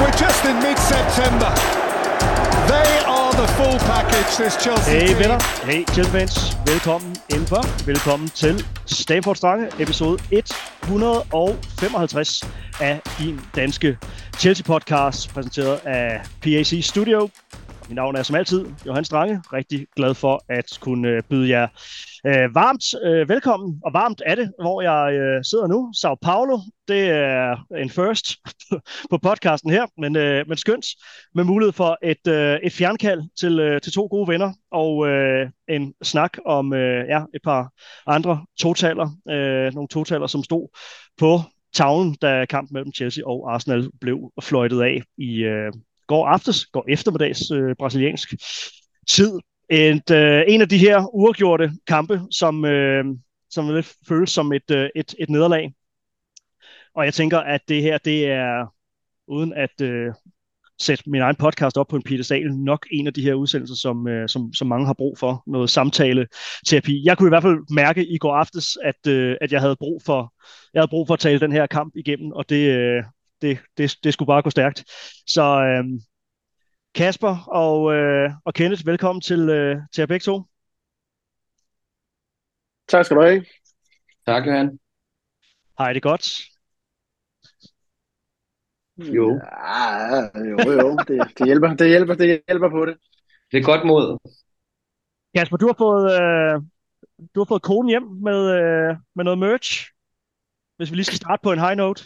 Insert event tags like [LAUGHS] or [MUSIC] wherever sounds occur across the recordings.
we're just in mid-September. They are the full package, this Chelsea Hey venner, hey Chelsea fans, velkommen indenfor. Velkommen til Stamford Strange, episode 155 af din danske Chelsea podcast, præsenteret af PAC Studio. Mit navn er som altid Johan Strange. Rigtig glad for at kunne øh, byde jer øh, varmt øh, velkommen, og varmt er det, hvor jeg øh, sidder nu. Sao Paulo, det er en first [LAUGHS] på podcasten her, men, øh, men skønt med mulighed for et, øh, et fjernkald til, øh, til to gode venner og øh, en snak om øh, ja, et par andre totaler, øh, nogle totaler, som stod på tavlen, da kampen mellem Chelsea og Arsenal blev fløjtet af i øh, går aftes, går eftermiddags øh, brasiliansk tid. Et, øh, en af de her uafgjorte kampe, som, øh, som lidt føles som et, øh, et, et nederlag. Og jeg tænker, at det her, det er uden at øh, sætte min egen podcast op på en pedestal, nok en af de her udsendelser, som, øh, som, som mange har brug for. Noget samtale-terapi. Jeg kunne i hvert fald mærke i går aftes, at, øh, at jeg havde brug for jeg havde brug for at tale den her kamp igennem, og det, øh, det, det, det skulle bare gå stærkt. Så øh, Kasper og, øh, og Kenneth, velkommen til, øh, til jer begge to. Tak skal du have. Tak, Johan. I det godt? Jo. Ja, jo, jo. Det, det, hjælper, det, hjælper, det hjælper på det. Det er godt mod. Kasper, du har fået, øh, du har fået konen hjem med, øh, med noget merch. Hvis vi lige skal starte på en high note.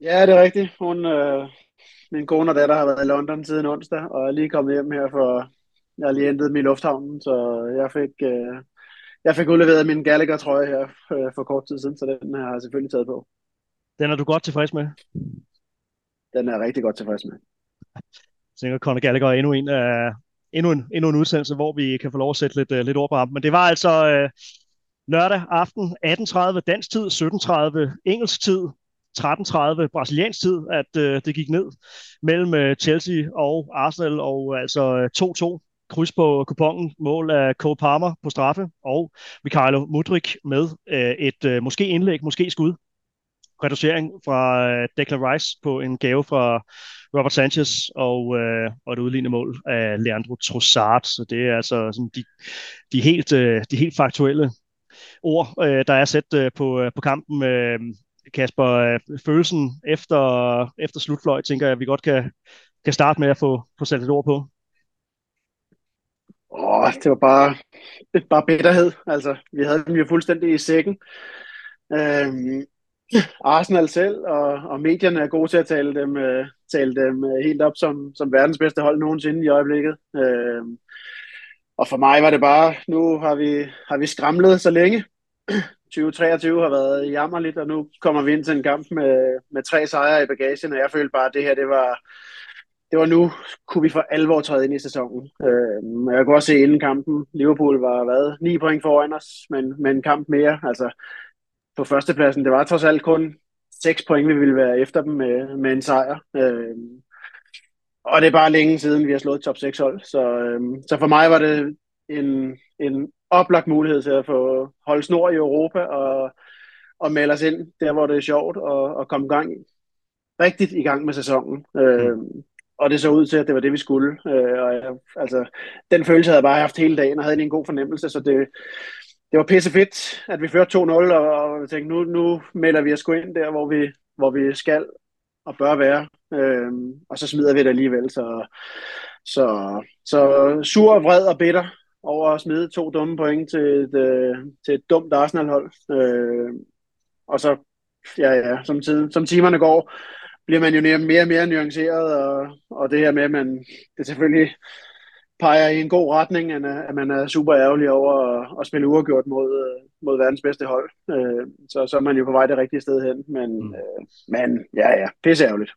Ja, det er rigtigt. Hun, øh, min kone og datter har været i London siden onsdag, og er lige kommet hjem her for... Jeg har lige hentet dem i lufthavnen, så jeg fik, øh, jeg fik udleveret min Gallagher-trøje her øh, for kort tid siden, så den har jeg selvfølgelig taget på. Den er du godt tilfreds med. Den er jeg rigtig godt tilfreds med. Jeg tænker, Conor Gallagher er endnu en, uh, endnu en, endnu en udsendelse, hvor vi kan få lov at sætte lidt, uh, lidt ord på ham. Men det var altså uh, lørdag aften 18.30 dansk tid, 17.30 engelsk tid, 13.30 brasiliansk tid, at øh, det gik ned mellem øh, Chelsea og Arsenal, og øh, altså 2-2 kryds på kupongen, mål af Cole Palmer på straffe, og Mikhailo Mudrik med øh, et øh, måske indlæg, måske skud. Reducering fra øh, Declan Rice på en gave fra Robert Sanchez og, øh, og et udlignende mål af Leandro Trossard. Så det er altså sådan de, de, helt, øh, de helt faktuelle ord, øh, der er sat øh, på, øh, på kampen. Øh, Kasper, øh, følelsen efter, efter slutfløj, tænker jeg, at vi godt kan, kan starte med at få, få sat et ord på. Åh, det var bare, det var bare bitterhed. Altså, vi havde dem jo fuldstændig i sækken. Øhm, Arsenal selv og, og medierne er gode til at tale dem, øh, tale dem øh, helt op som, som verdens bedste hold nogensinde i øjeblikket. Øhm, og for mig var det bare, nu har vi, har vi skramlet så længe. 2023 har været jammerligt, og nu kommer vi ind til en kamp med, med tre sejre i bagagen, og jeg følte bare, at det her, det var, det var nu, kunne vi for alvor træde ind i sæsonen. Øh, jeg kunne også se inden kampen, Liverpool var hvad, 9 point foran os, men, men en kamp mere, altså på førstepladsen. Det var trods alt kun 6 point, vi ville være efter dem med, med en sejr. Øh, og det er bare længe siden, vi har slået top 6 hold. Så, øh, så for mig var det en, en oplagt mulighed til at få holde snor i Europa og, og melde os ind der, hvor det er sjovt og, og komme gang, rigtigt i gang med sæsonen. Øh, og det så ud til, at det var det, vi skulle. Øh, og jeg, altså, den følelse havde jeg bare haft hele dagen, og havde en god fornemmelse, så det, det var pisse fedt, at vi førte 2-0, og, og jeg tænkte, nu, nu melder vi os gå ind der, hvor vi, hvor vi skal og bør være, øhm, og så smider vi det alligevel. Så, så, så sur, vred og bitter over at smide to dumme point til et, øh, til et dumt Arsenal-hold. Øh, og så, ja, ja, som, tid, som timerne går, bliver man jo mere og mere nuanceret, og, og det her med, at man, det selvfølgelig peger i en god retning, end at man er super ærgerlig over at, at spille uafgjort mod, mod verdens bedste hold. Øh, så, så er man jo på vej det rigtige sted hen. Men, mm. øh, men ja, ja, pisse ærgerligt.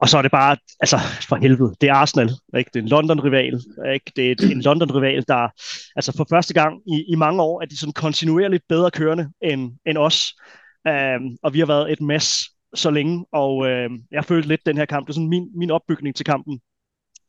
Og så er det bare, altså for helvede, det er Arsenal, ikke? det er en London-rival, ikke? det er et, en London-rival, der altså for første gang i, i mange år, er de sådan kontinuerligt bedre kørende end, end os. Um, og vi har været et mess så længe, og uh, jeg følte lidt den her kamp, det er sådan min, min opbygning til kampen,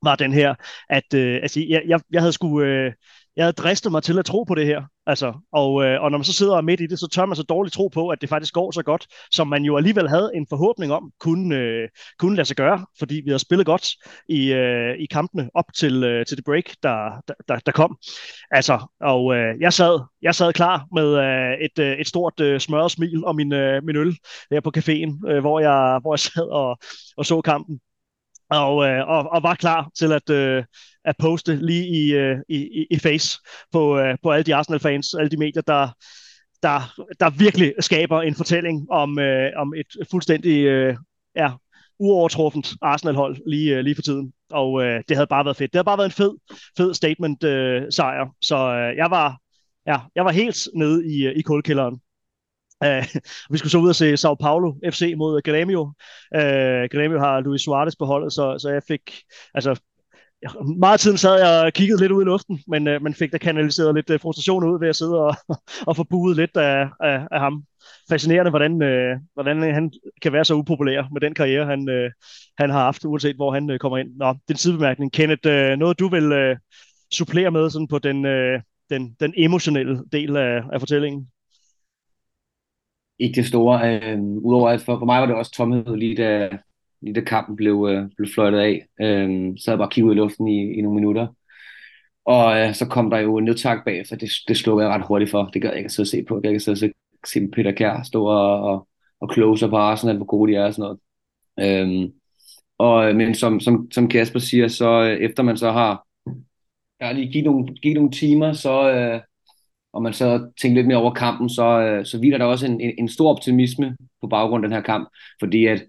var den her, at øh, altså, jeg, jeg, jeg havde sgu, øh, jeg havde dristet mig til at tro på det her. Altså, og, øh, og når man så sidder midt i det, så tør man så dårligt tro på, at det faktisk går så godt, som man jo alligevel havde en forhåbning om, kunne, øh, kunne lade sig gøre, fordi vi havde spillet godt i, øh, i kampene op til, øh, til det break, der, der, der kom. Altså, og øh, jeg, sad, jeg sad klar med øh, et, øh, et stort øh, smørret smil og min, øh, min øl der på caféen, øh, hvor, jeg, hvor jeg sad og, og så kampen og, øh, og, og var klar til at, øh, at poste lige i, øh, i, i face på, øh, på alle de Arsenal-fans, alle de medier, der, der, der virkelig skaber en fortælling om, øh, om et fuldstændig øh, ja, uovertruffent Arsenal-hold lige, øh, lige for tiden. Og øh, det havde bare været fedt. Det havde bare været en fed, fed statement-sejr. Øh, så øh, jeg, var, ja, jeg var helt nede i, øh, i kulkælderen. Uh, [LAUGHS] vi skulle så ud og se Sao Paulo FC mod Grêmio. Uh, Grêmio har Luis Suarez på holdet, så, så jeg fik, altså, meget tiden sad jeg og kiggede lidt ud i luften, men øh, uh, man fik da kanaliseret lidt uh, frustration ud ved at sidde og, [LAUGHS] og få buet lidt af, af, af ham. Fascinerende, hvordan, uh, hvordan han kan være så upopulær med den karriere, han, uh, han har haft, uanset hvor han uh, kommer ind. Nå, den sidebemærkning. Kenneth, uh, noget du vil uh, supplere med sådan på den, uh, den, den emotionelle del af, af fortællingen? Ikke det store. Øh, Udover at for, for mig var det også tomhed, lige da, lige da kampen blev, øh, blev fløjtet af. Øh, så jeg bare kigget i luften i, i nogle minutter. Og øh, så kom der jo en nedtak bagefter. Det, det slog jeg ret hurtigt for. Det gad jeg ikke at sidde og se på. Jeg kan sidde og se Peter Kjær stå og, og, og closer på Arsenal, hvor gode de er og sådan noget. Øh, og, øh, men som, som, som Kasper siger, så øh, efter man så har jeg har lige givet nogle, givet nogle timer, så, øh, og man så tænker lidt mere over kampen, så, øh, så hviler der også en, en, en stor optimisme på baggrund af den her kamp, fordi at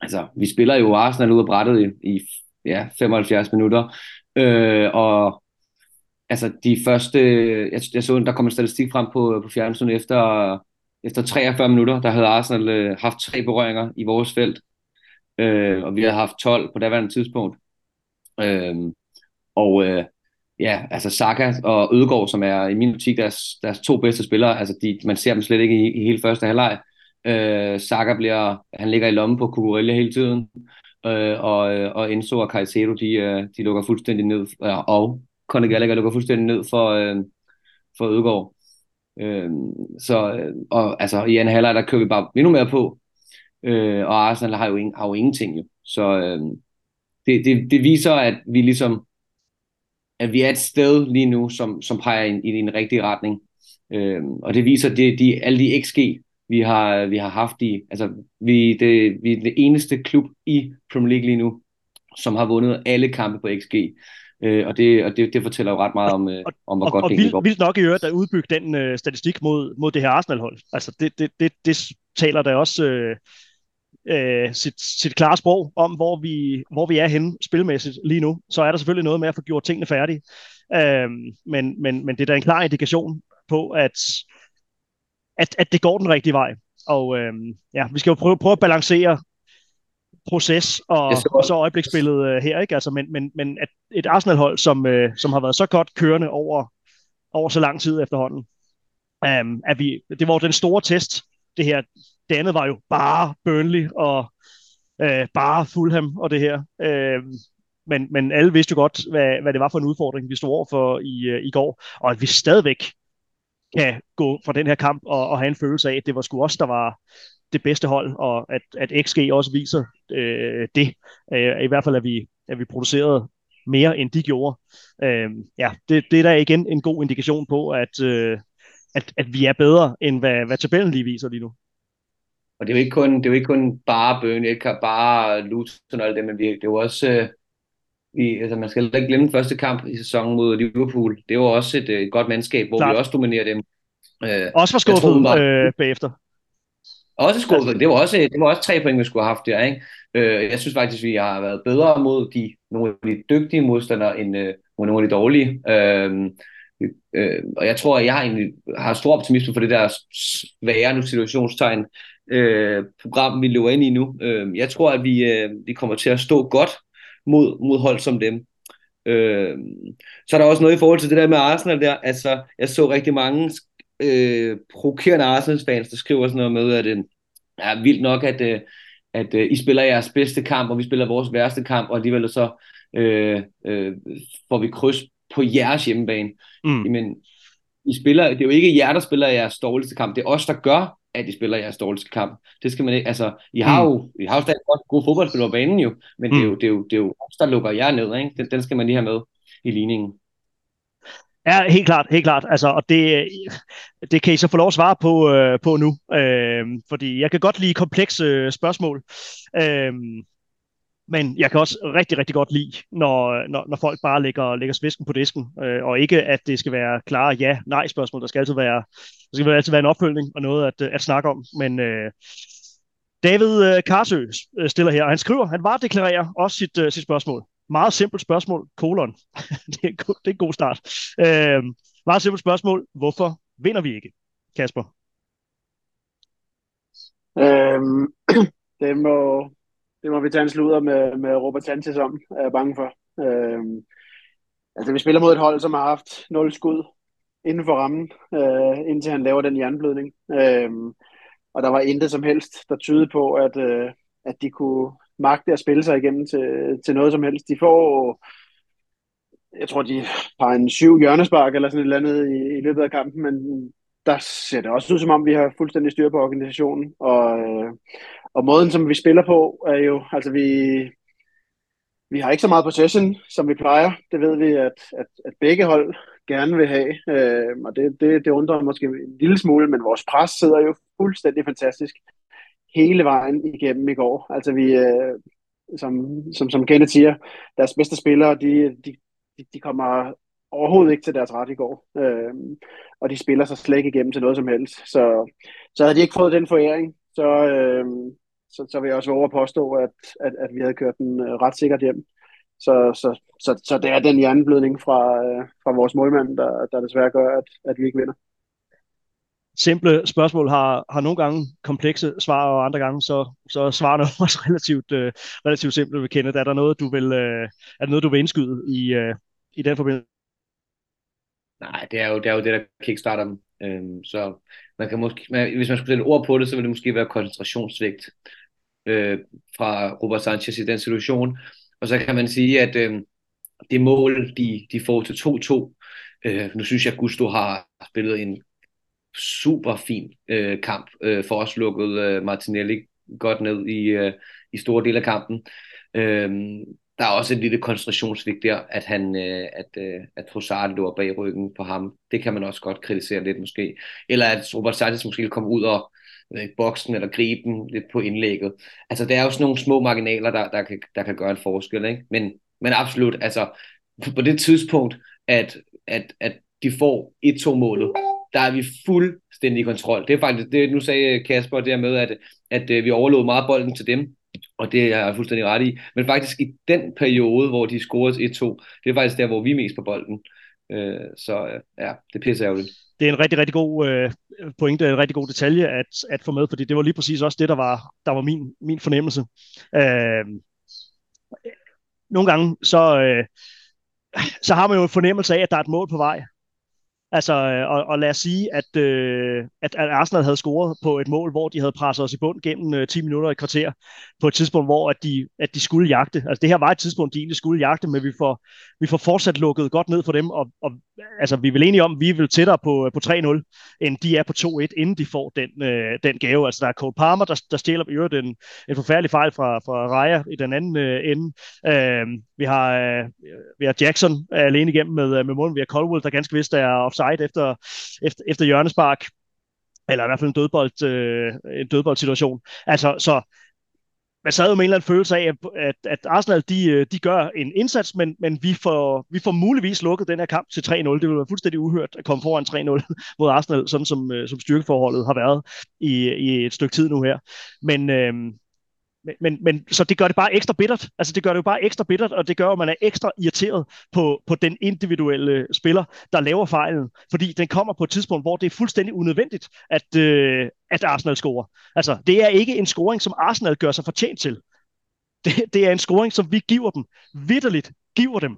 altså, vi spiller jo Arsenal ud af brættet i, i ja, 75 minutter, øh, og altså de første, jeg, jeg så, der kom en statistik frem på, på fjernsynet efter, efter 43 minutter, der havde Arsenal øh, haft tre berøringer i vores felt, øh, og vi havde haft 12 på daværende tidspunkt. Øh, og øh, ja, altså Saka og Ødegaard, som er i min butik deres, deres to bedste spillere, altså de, man ser dem slet ikke i, i hele første halvleg. Øh, Saka bliver, han ligger i lommen på Kukurella hele tiden, øh, og, og Enzo og Caicedo, de, øh, de lukker fuldstændig ned, og Conor Gallagher lukker fuldstændig ned for, øh, for Ødegaard. Øh, så, øh, og altså i anden halvleg, der kører vi bare endnu mere på, øh, og Arsenal har jo, ingen, har jo ingenting jo. Så øh, det, det, det viser, at vi ligesom at vi er et sted lige nu, som, som peger i, i en rigtig retning. Øhm, og det viser det, de, alle de XG, vi har, vi har haft i. Altså, vi, det, vi er det eneste klub i Premier League lige nu, som har vundet alle kampe på XG. Øh, og det, og det, det fortæller jo ret meget om, øh, om hvor og, godt og, det går. vildt nok i øvrigt at udbygge den øh, statistik mod, mod det her Arsenal-hold. Altså, det, det, det, det taler der også... Øh, øh, sit, sit klare sprog om, hvor vi, hvor vi er henne spilmæssigt lige nu, så er der selvfølgelig noget med at få gjort tingene færdige. Øh, men, men, men det er da en klar indikation på, at, at, at det går den rigtige vej. Og øh, ja, vi skal jo prøve, prøve at balancere proces og, og så øjebliksbilledet øh, her, ikke? Altså, men, men, men at et Arsenal-hold, som, øh, som har været så godt kørende over, over så lang tid efterhånden, øh, at vi, det var den store test, det her det andet var jo bare Burnley og øh, bare Fulham og det her. Øh, men, men alle vidste jo godt, hvad, hvad det var for en udfordring, vi stod over for i, øh, i går, og at vi stadigvæk kan gå fra den her kamp og, og have en følelse af, at det var sgu også, der var det bedste hold, og at, at XG også viser øh, det. Øh, I hvert fald, at vi, at vi producerede mere, end de gjorde. Øh, ja, det, det er da igen en god indikation på, at, øh, at, at vi er bedre, end hvad, hvad tabellen lige viser lige nu. Og det er jo ikke kun, det er jo ikke kun bare Burnley, ikke bare Luton og alt det, men det er jo også, øh, vi, altså man skal ikke glemme den første kamp i sæsonen mod Liverpool. Det var også et, et godt mandskab, hvor Klart. vi også dominerer dem. Øh, også var skuffet var, øh, bagefter. Også skuffet. Det var også, det var også tre point, vi skulle have haft der. Ikke? Øh, jeg synes faktisk, vi har været bedre mod de, nogle af de dygtige modstandere, end øh, mod nogle af de dårlige. Øh, øh, og jeg tror, at jeg har, egentlig, har stor optimisme for det der svære nu situationstegn, øh, program, vi løber ind i nu. Øh, jeg tror, at vi, øh, vi kommer til at stå godt mod, mod hold som dem. Øh, så er der også noget i forhold til det der med Arsenal der. Altså, jeg så rigtig mange øh, provokerende Arsenal-fans, der skriver sådan noget med, at det er vildt nok, at, øh, at øh, I spiller jeres bedste kamp, og vi spiller vores værste kamp, og alligevel så øh, øh, får vi kryds på jeres hjemmebane. Mm. Jamen, I spiller, det er jo ikke jer, der spiller jeres dårligste kamp, det er os, der gør, at I spiller jeres dårligste kamp. Det skal man ikke, altså, I har Mm. jo, I har jo stadig godt gode fodboldspillere på banen jo, men det, er Mm. jo, det, er jo, det er jo der lukker jer ned, ikke? Den, den skal man lige have med i ligningen. Ja, helt klart, helt klart. Altså, og det, det kan I så få lov at svare på, øh, på nu, øh, fordi jeg kan godt lide komplekse øh, spørgsmål, øh, men jeg kan også rigtig, rigtig godt lide, når, når, når folk bare lægger, lægger svisken på disken, øh, og ikke at det skal være klare ja-nej-spørgsmål. Der skal altid være, der skal altid være en opfølgning og noget at, øh, at snakke om, men øh, David øh, Karsø øh, stiller her, og han skriver, han var deklarerer også sit, øh, sit spørgsmål. Meget simpelt spørgsmål, kolon. [LAUGHS] det, er det er en god start. Øh, meget simpelt spørgsmål, hvorfor vinder vi ikke, Kasper? Øhm, [CLEARS THROAT] det, må, det må vi tage en sludder med, med Robert Sanchez om, er jeg bange for. Øh, altså, vi spiller mod et hold, som har haft 0 skud inden for rammen, øh, indtil han laver den jernblødning. Øh, og der var intet som helst, der tydede på, at, øh, at de kunne magte at spille sig igennem til, til noget som helst. De får, jeg tror, de har en syv hjørnespark eller sådan et eller andet i, i løbet af kampen, men der ser det også ud som om, vi har fuldstændig styr på organisationen. Og, øh, og måden, som vi spiller på, er jo, altså vi, vi har ikke så meget possession, som vi plejer. Det ved vi, at, at, at begge hold gerne vil have. Øh, og det, det, det undrer måske en lille smule, men vores pres sidder jo fuldstændig fantastisk hele vejen igennem i går. Altså vi, øh, som, som, som Kenneth siger, deres bedste spillere, de, de, de kommer overhovedet ikke til deres ret i går. Øh, og de spiller sig slet ikke igennem til noget som helst. Så, så havde de ikke fået den foræring, så, øh, så, så vil jeg også våge at påstå, at, at, at vi havde kørt den øh, ret sikkert hjem. Så, så, så, så det er den hjerneblødning fra, øh, fra vores målmand, der, der desværre gør, at, at vi ikke vinder. Simple spørgsmål har, har nogle gange komplekse svar, og andre gange så, så er svarene [LAUGHS] også relativt, øh, relativt simple. Kenneth, er der noget, du vil, øh, er der noget, du vil indskyde i, øh, i den forbindelse? Nej, det er jo det, er jo det der kickstarter dem. Øhm, så man kan måske, man, hvis man skulle sætte ord på det, så vil det måske være koncentrationssvigt øh, fra Robert Sanchez i den situation. Og så kan man sige, at øh, det mål, de, de får til 2-2, øh, nu synes jeg, at Gusto har spillet en super fin øh, kamp, øh, for os lukket øh, Martinelli godt ned i, øh, i store dele af kampen. Øh, der er også en lille koncentrationssvigt der, at han, øh, at, øh, at Trossard lå bag ryggen på ham. Det kan man også godt kritisere lidt måske. Eller at Robert Sanchez måske kommer ud og øh, boksen eller gribe den lidt på indlægget. Altså, der er jo sådan nogle små marginaler, der, der, kan, der kan gøre en forskel, ikke? Men, men absolut, altså, på det tidspunkt, at, at, at de får 1-2 målet, der er vi fuldstændig i kontrol. Det er faktisk, det, nu sagde Kasper det med, at, at, øh, vi overlod meget bolden til dem, og det er jeg fuldstændig ret i. Men faktisk i den periode, hvor de scorede 1-2, det er faktisk der, hvor vi er mest på bolden. Øh, så øh, ja, det pisser ærgerligt. Det er en rigtig, rigtig god øh, pointe, en rigtig god detalje at, at få med, fordi det var lige præcis også det, der var, der var min, min fornemmelse. Øh, nogle gange, så, øh, så har man jo en fornemmelse af, at der er et mål på vej. Altså, øh, og, og lad os sige, at, øh, at, at Arsenal havde scoret på et mål, hvor de havde presset os i bund gennem øh, 10 minutter i kvarter, på et tidspunkt, hvor at de, at de skulle jagte. Altså, det her var et tidspunkt, de egentlig skulle jagte, men vi får, vi får fortsat lukket godt ned for dem, og, og altså, vi er vel enige om, at vi er vel tættere på, øh, på 3-0, end de er på 2-1, inden de får den, øh, den gave. Altså, der er Cole Palmer, der, der stjæler i øvrigt en, en forfærdelig fejl fra, fra Raja i den anden øh, ende. Øh, vi, har, øh, vi har Jackson alene igennem med, øh, med målen. Vi har Colwell, der ganske vist er offside efter, efter, efter hjørnespark, eller i hvert fald en dødbold, øh, en dødboldsituation. Altså, så man sad jo med en eller anden følelse af, at, at Arsenal de, øh, de gør en indsats, men, men vi, får, vi får muligvis lukket den her kamp til 3-0. Det ville være fuldstændig uhørt at komme foran 3-0 [LAUGHS] mod Arsenal, sådan som, øh, som styrkeforholdet har været i, i et stykke tid nu her. Men, øh, men, men, men så det gør det bare ekstra bittert. Altså det gør det jo bare ekstra bittert, og det gør, at man er ekstra irriteret på, på den individuelle spiller, der laver fejlen, fordi den kommer på et tidspunkt, hvor det er fuldstændig unødvendigt, at, øh, at Arsenal scorer. Altså det er ikke en scoring, som Arsenal gør sig fortjent til. Det, det er en scoring, som vi giver dem. Vitterligt giver dem.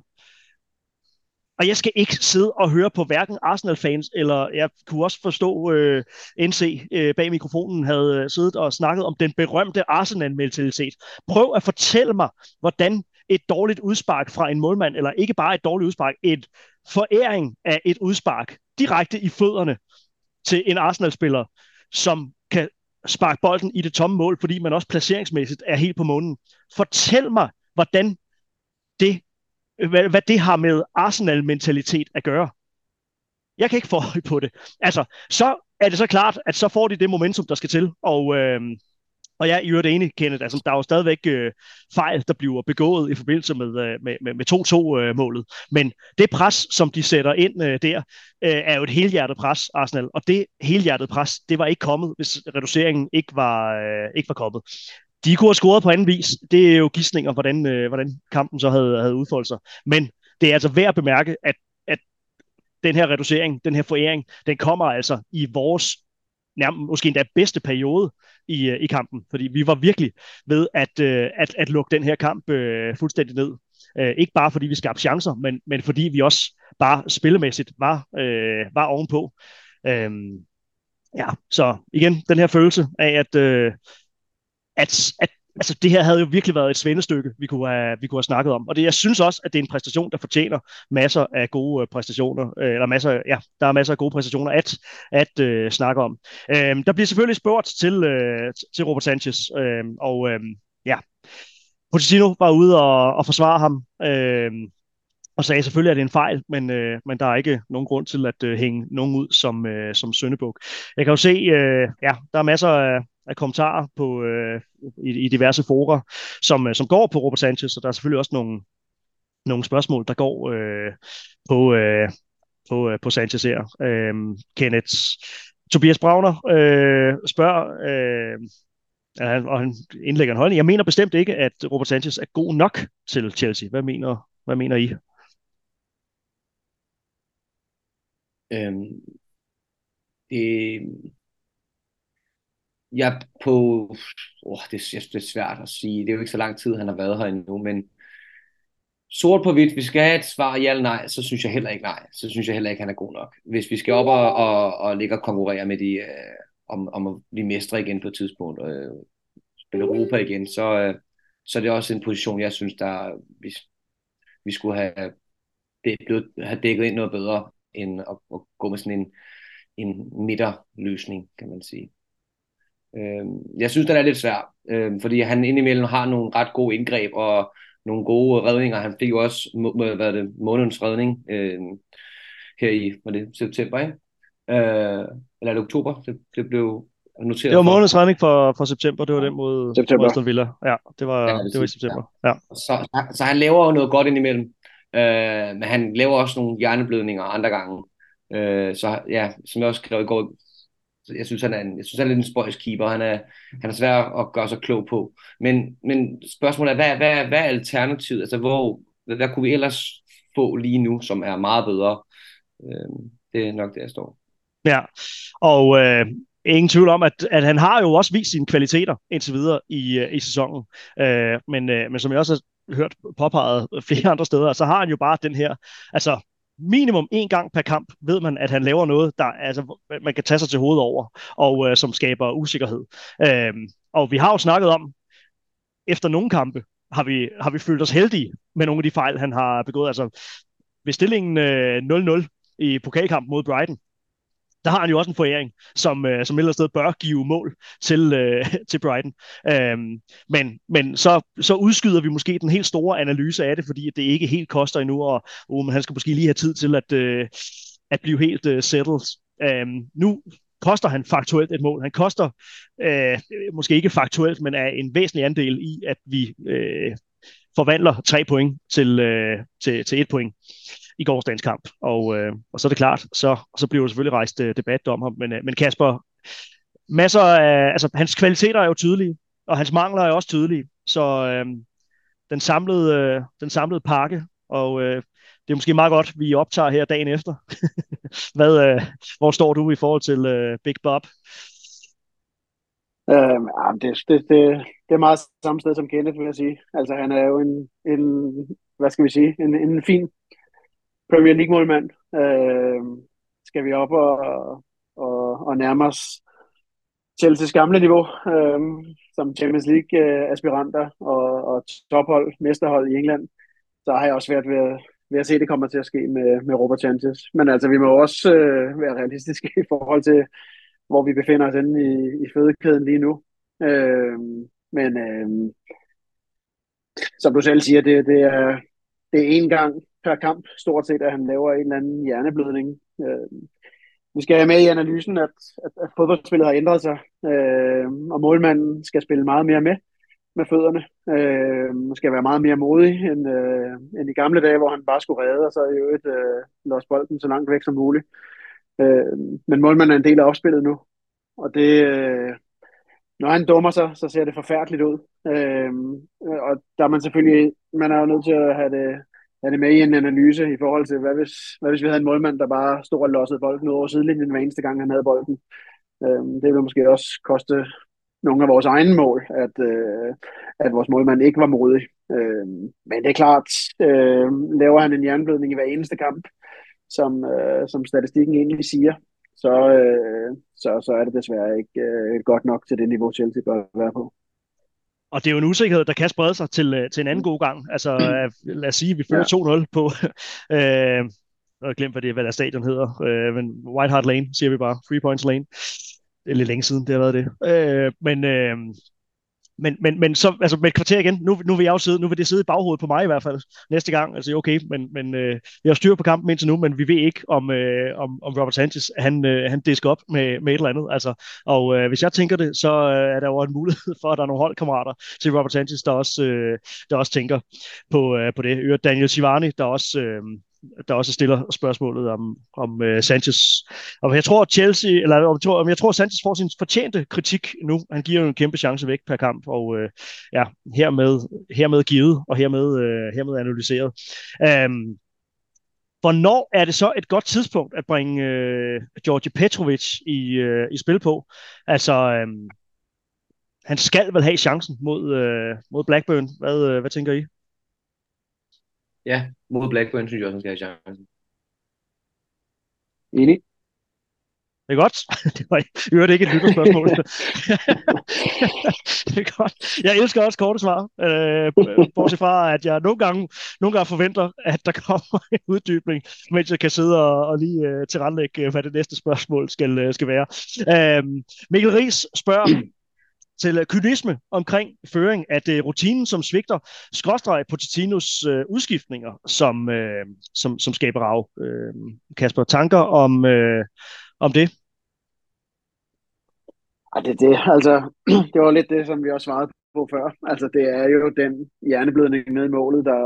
Og jeg skal ikke sidde og høre på hverken Arsenal-fans, eller jeg kunne også forstå, øh, NC øh, bag mikrofonen havde øh, siddet og snakket om den berømte Arsenal-mentalitet. Prøv at fortælle mig, hvordan et dårligt udspark fra en målmand, eller ikke bare et dårligt udspark, et foræring af et udspark direkte i fødderne til en Arsenal-spiller, som kan sparke bolden i det tomme mål, fordi man også placeringsmæssigt er helt på månen. Fortæl mig, hvordan hvad, hvad det har med Arsenal-mentalitet at gøre. Jeg kan ikke få øje på det. Altså, så er det så klart, at så får de det momentum, der skal til. Og, øh, og jeg er i øvrigt enig, Kenneth. Altså, der er jo stadigvæk øh, fejl, der bliver begået i forbindelse med, øh, med, med, med 2-2-målet. Men det pres, som de sætter ind øh, der, øh, er jo et helhjertet pres, Arsenal. Og det helhjertet pres, det var ikke kommet, hvis reduceringen ikke var, øh, ikke var kommet. De kunne have scoret på anden vis. Det er jo gissninger, hvordan, øh, hvordan kampen så havde, havde udfoldet sig. Men det er altså værd at bemærke, at den her reducering, den her foræring, den kommer altså i vores nærmest måske endda bedste periode i, øh, i kampen, fordi vi var virkelig ved at, øh, at, at lukke den her kamp øh, fuldstændig ned. Øh, ikke bare fordi vi skabte chancer, men, men fordi vi også bare spillemæssigt var, øh, var ovenpå. Øh, ja, så igen, den her følelse af, at, øh, at, at altså det her havde jo virkelig været et svendestykke, vi kunne have, vi kunne have snakket om. Og det, jeg synes også, at det er en præstation, der fortjener masser af gode øh, præstationer, øh, eller masser, ja, der er masser af gode præstationer at, at øh, snakke om. Øh, der bliver selvfølgelig spurgt til, øh, til Robert Sanchez, øh, og øh, ja, Pochettino var ude og, og forsvare ham, øh, og sagde selvfølgelig, at det er en fejl, men, øh, men der er ikke nogen grund til at øh, hænge nogen ud som, øh, som søndebuk. Jeg kan jo se, øh, ja, der er masser af, af kommentarer på, øh, i, i diverse forer, som, øh, som går på Robert Sanchez, og der er selvfølgelig også nogle, nogle spørgsmål, der går øh, på, øh, på, øh, på Sanchez her. Øh, Kenneth Tobias Brauner øh, spørger, øh, og han indlægger en holdning. Jeg mener bestemt ikke, at Robert Sanchez er god nok til Chelsea. Hvad mener, hvad mener I? Øhm, det, jeg på, oh, det, jeg det er svært at sige, det er jo ikke så lang tid, han har været her endnu, men sort på hvidt, vi skal have et svar ja eller nej, så synes jeg heller ikke nej. Så synes jeg heller ikke, han er god nok. Hvis vi skal op og, og, og ligge og konkurrere med de, øh, om, om at blive mestre igen på et tidspunkt, og øh, spille Europa igen, så, øh, så er det også en position, jeg synes, der vi, vi skulle have, det blevet, have dækket ind noget bedre, end at, at gå med sådan en, en midterløsning, kan man sige. Øh, jeg synes, den er lidt svær, øh, fordi han indimellem har nogle ret gode indgreb og nogle gode redninger. Han fik jo også hvad det, månedens redning øh, her i var det, september, ikke? Øh, eller er det oktober? Det, det blev noteret Det var månedens redning for, for september, det var den mod september. Aston Villa. Ja, det var, ja, det, det var i september. Ja. ja. Så, så han laver jo noget godt indimellem, øh, men han laver også nogle hjerneblødninger andre gange. Øh, så ja, som jeg også skrev i går, jeg synes, han er, en, jeg synes, han er lidt en spøjs keeper. Han er, han er svær at gøre sig klog på. Men, men spørgsmålet er, hvad, hvad, hvad er alternativet? Altså, hvor, hvad, hvad kunne vi ellers få lige nu, som er meget bedre? Øh, det er nok det, jeg står. Ja, og øh, ingen tvivl om, at, at han har jo også vist sine kvaliteter indtil videre i, øh, i sæsonen. Øh, men, øh, men som jeg også har hørt påpeget flere andre steder, så har han jo bare den her, altså minimum en gang per kamp ved man, at han laver noget, der altså, man kan tage sig til hovedet over, og øh, som skaber usikkerhed. Øh, og vi har jo snakket om, efter nogle kampe, har vi, har vi følt os heldige med nogle af de fejl, han har begået. Altså, ved stillingen øh, 0-0 i pokalkampen mod Brighton, der har han jo også en foræring, som, øh, som ellers sted bør give mål til, øh, [LAUGHS] til Brighton. Øhm, men men så, så udskyder vi måske den helt store analyse af det, fordi det ikke helt koster endnu, og uh, men han skal måske lige have tid til at, øh, at blive helt øh, settled. Øhm, nu koster han faktuelt et mål. Han koster øh, måske ikke faktuelt, men er en væsentlig andel i, at vi øh, forvandler tre point til, øh, til, til et point i gårsdagens kamp. Og, øh, og så er det klart, så, så bliver der selvfølgelig rejst øh, debat om ham. Men, øh, men Kasper, masser af, altså hans kvaliteter er jo tydelige, og hans mangler er også tydelige. Så øh, den, samlede, øh, den samlede pakke, og øh, det er måske meget godt, vi optager her dagen efter. [LAUGHS] Hvad, øh, hvor står du i forhold til øh, Big Bob? Øhm, det, det, det, det er meget samme sted som Kenneth, vil jeg sige. Altså, han er jo en, en hvad skal vi sige, en, en fin Premier League-målmand. Øh, skal vi op og, og, og nærme os Chelsea's gamle niveau, øh, som Champions League-aspiranter øh, og, og tophold, mesterhold i England, så har jeg også været ved, ved at se, at det kommer til at ske med, med Robert Sanchez. Men altså, vi må også øh, være realistiske [LAUGHS] i forhold til, hvor vi befinder os inde i, i fødekæden lige nu. Øh, men øh, som du selv siger, det, det, er, det er en gang per kamp, stort set, at han laver en eller anden hjerneblødning. Øh, vi skal have med i analysen, at, at, at fodboldspillet har ændret sig, øh, og målmanden skal spille meget mere med med fødderne. Øh, skal være meget mere modig end, øh, end i gamle dage, hvor han bare skulle redde, og så i øvrigt øh, låse bolden så langt væk som muligt. Øh, men målmanden er en del af opspillet nu, og det, øh, når han dummer sig, så ser det forfærdeligt ud. Øh, og der er man selvfølgelig, man er jo nødt til at have det, er det med i en analyse i forhold til, hvad hvis, hvad hvis vi havde en målmand, der bare stod og lossede bolden ud over sidelinjen hver eneste gang, han havde bolden. Øh, det ville måske også koste nogle af vores egne mål, at, øh, at vores målmand ikke var modig. Øh, men det er klart, øh, laver han en jernblødning i hver eneste kamp, som, øh, som statistikken egentlig siger, så, øh, så, så er det desværre ikke øh, godt nok til det niveau, Chelsea bør være på. Og det er jo en usikkerhed, der kan sprede sig til, øh, til en anden god gang. Altså, mm. [CLEARS THROAT] lad os sige, at vi fører ja. 2-0 på... [LAUGHS] øh, jeg har glemt, hvad, det, hvad der stadion hedder, øh, men White Hart Lane, siger vi bare. Three Points Lane det er lidt længe siden, det har været det. Øh, men, øh, men, men, men så, altså med et kvarter igen, nu, nu vil jeg jo sidde, nu vil det sidde i baghovedet på mig i hvert fald næste gang, altså okay, men, men øh, vi har styr på kampen indtil nu, men vi ved ikke, om, øh, om, om Robert Sanchez, han, øh, han disker op med, med et eller andet, altså, og øh, hvis jeg tænker det, så øh, er der jo en mulighed [LAUGHS] for, at der er nogle holdkammerater til Robert Sanchez, der også, øh, der også tænker på, øh, på det. Daniel Sivani, der også, øh, der også stiller spørgsmålet om, om uh, Sanchez. Og jeg tror, Chelsea, eller om, om jeg tror, Sanchez får sin fortjente kritik nu. Han giver jo en kæmpe chance væk per kamp, og uh, ja, hermed, hermed givet, og hermed, uh, hermed analyseret. Um, hvornår er det så et godt tidspunkt at bringe uh, Georgi Petrovic i, uh, i spil på? Altså, um, han skal vel have chancen mod, uh, mod Blackburn. Hvad, uh, hvad tænker I? Ja, mod Blackburn synes jeg også, han skal have chancen. Enig. Det er godt. [LAUGHS] Det var i ikke et lytterspørgsmål. [LAUGHS] det er godt. Jeg elsker også korte svar. Øh, bortset fra, at jeg nogle gange, nogle gange forventer, at der kommer [LAUGHS] en uddybning, mens jeg kan sidde og, og lige uh, tilrettelægge, hvad det næste spørgsmål skal, uh, skal være. Uh, Mikkel Ries spørger, til øh, kynisme omkring føring, at det er rutinen, som svigter, skråstreg Pochettinos øh, udskiftninger, som, øh, som, som skaber af. Øh, Kasper, tanker om, øh, om det? Ja, det, det, altså, [CLEARS THROAT] det var lidt det, som vi også svarede på før. Altså, det er jo den hjerneblødning ned i målet, der,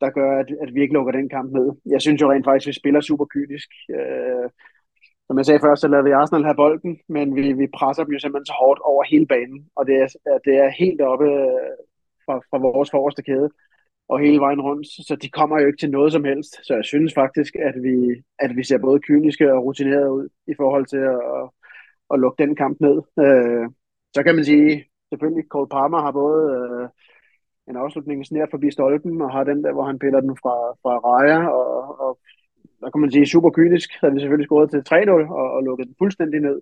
der gør, at, at vi ikke lukker den kamp ned. Jeg synes jo rent faktisk, at vi spiller super kynisk. Øh, som jeg sagde før, så lader vi Arsenal have bolden, men vi, vi presser dem jo simpelthen så hårdt over hele banen, og det er, det er helt oppe øh, fra, fra vores forreste kæde og hele vejen rundt, så de kommer jo ikke til noget som helst. Så jeg synes faktisk, at vi, at vi ser både kyniske og rutinerede ud i forhold til at, at, at lukke den kamp ned. Øh, så kan man sige, selvfølgelig, Cole Palmer har både øh, en afslutning snært forbi stolpen, og har den der, hvor han piller den fra, fra Raja, og, og der kan man sige, super kynisk, havde vi selvfølgelig scoret til 3-0 og, og lukket den fuldstændig ned.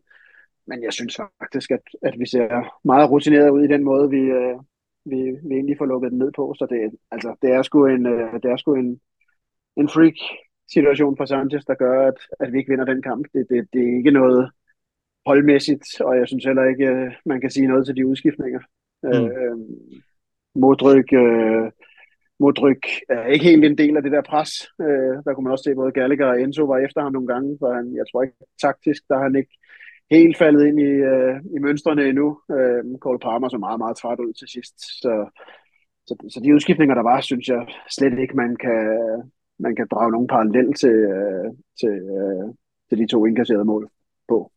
Men jeg synes faktisk, at, at vi ser meget rutineret ud i den måde, vi, øh, vi, vi egentlig får lukket den ned på. Så det, altså, det er sgu en, øh, det er sgu en, en freak situation for Sanchez, der gør, at, at vi ikke vinder den kamp. Det, det, det er ikke noget holdmæssigt, og jeg synes heller ikke, øh, man kan sige noget til de udskiftninger. Mm. Øh, Modryk, øh, Modryk er ikke helt en del af det der pres. Øh, der kunne man også se, både Gallagher og Enzo var efter ham nogle gange, for han, jeg tror ikke taktisk, der han ikke helt faldet ind i, øh, i mønstrene endnu. Øh, Cole Palmer så meget, meget træt ud til sidst. Så, så, så de udskiftninger, der var, synes jeg slet ikke, man kan, man kan drage nogen parallel til, øh, til, øh, til de to indkasserede mål på.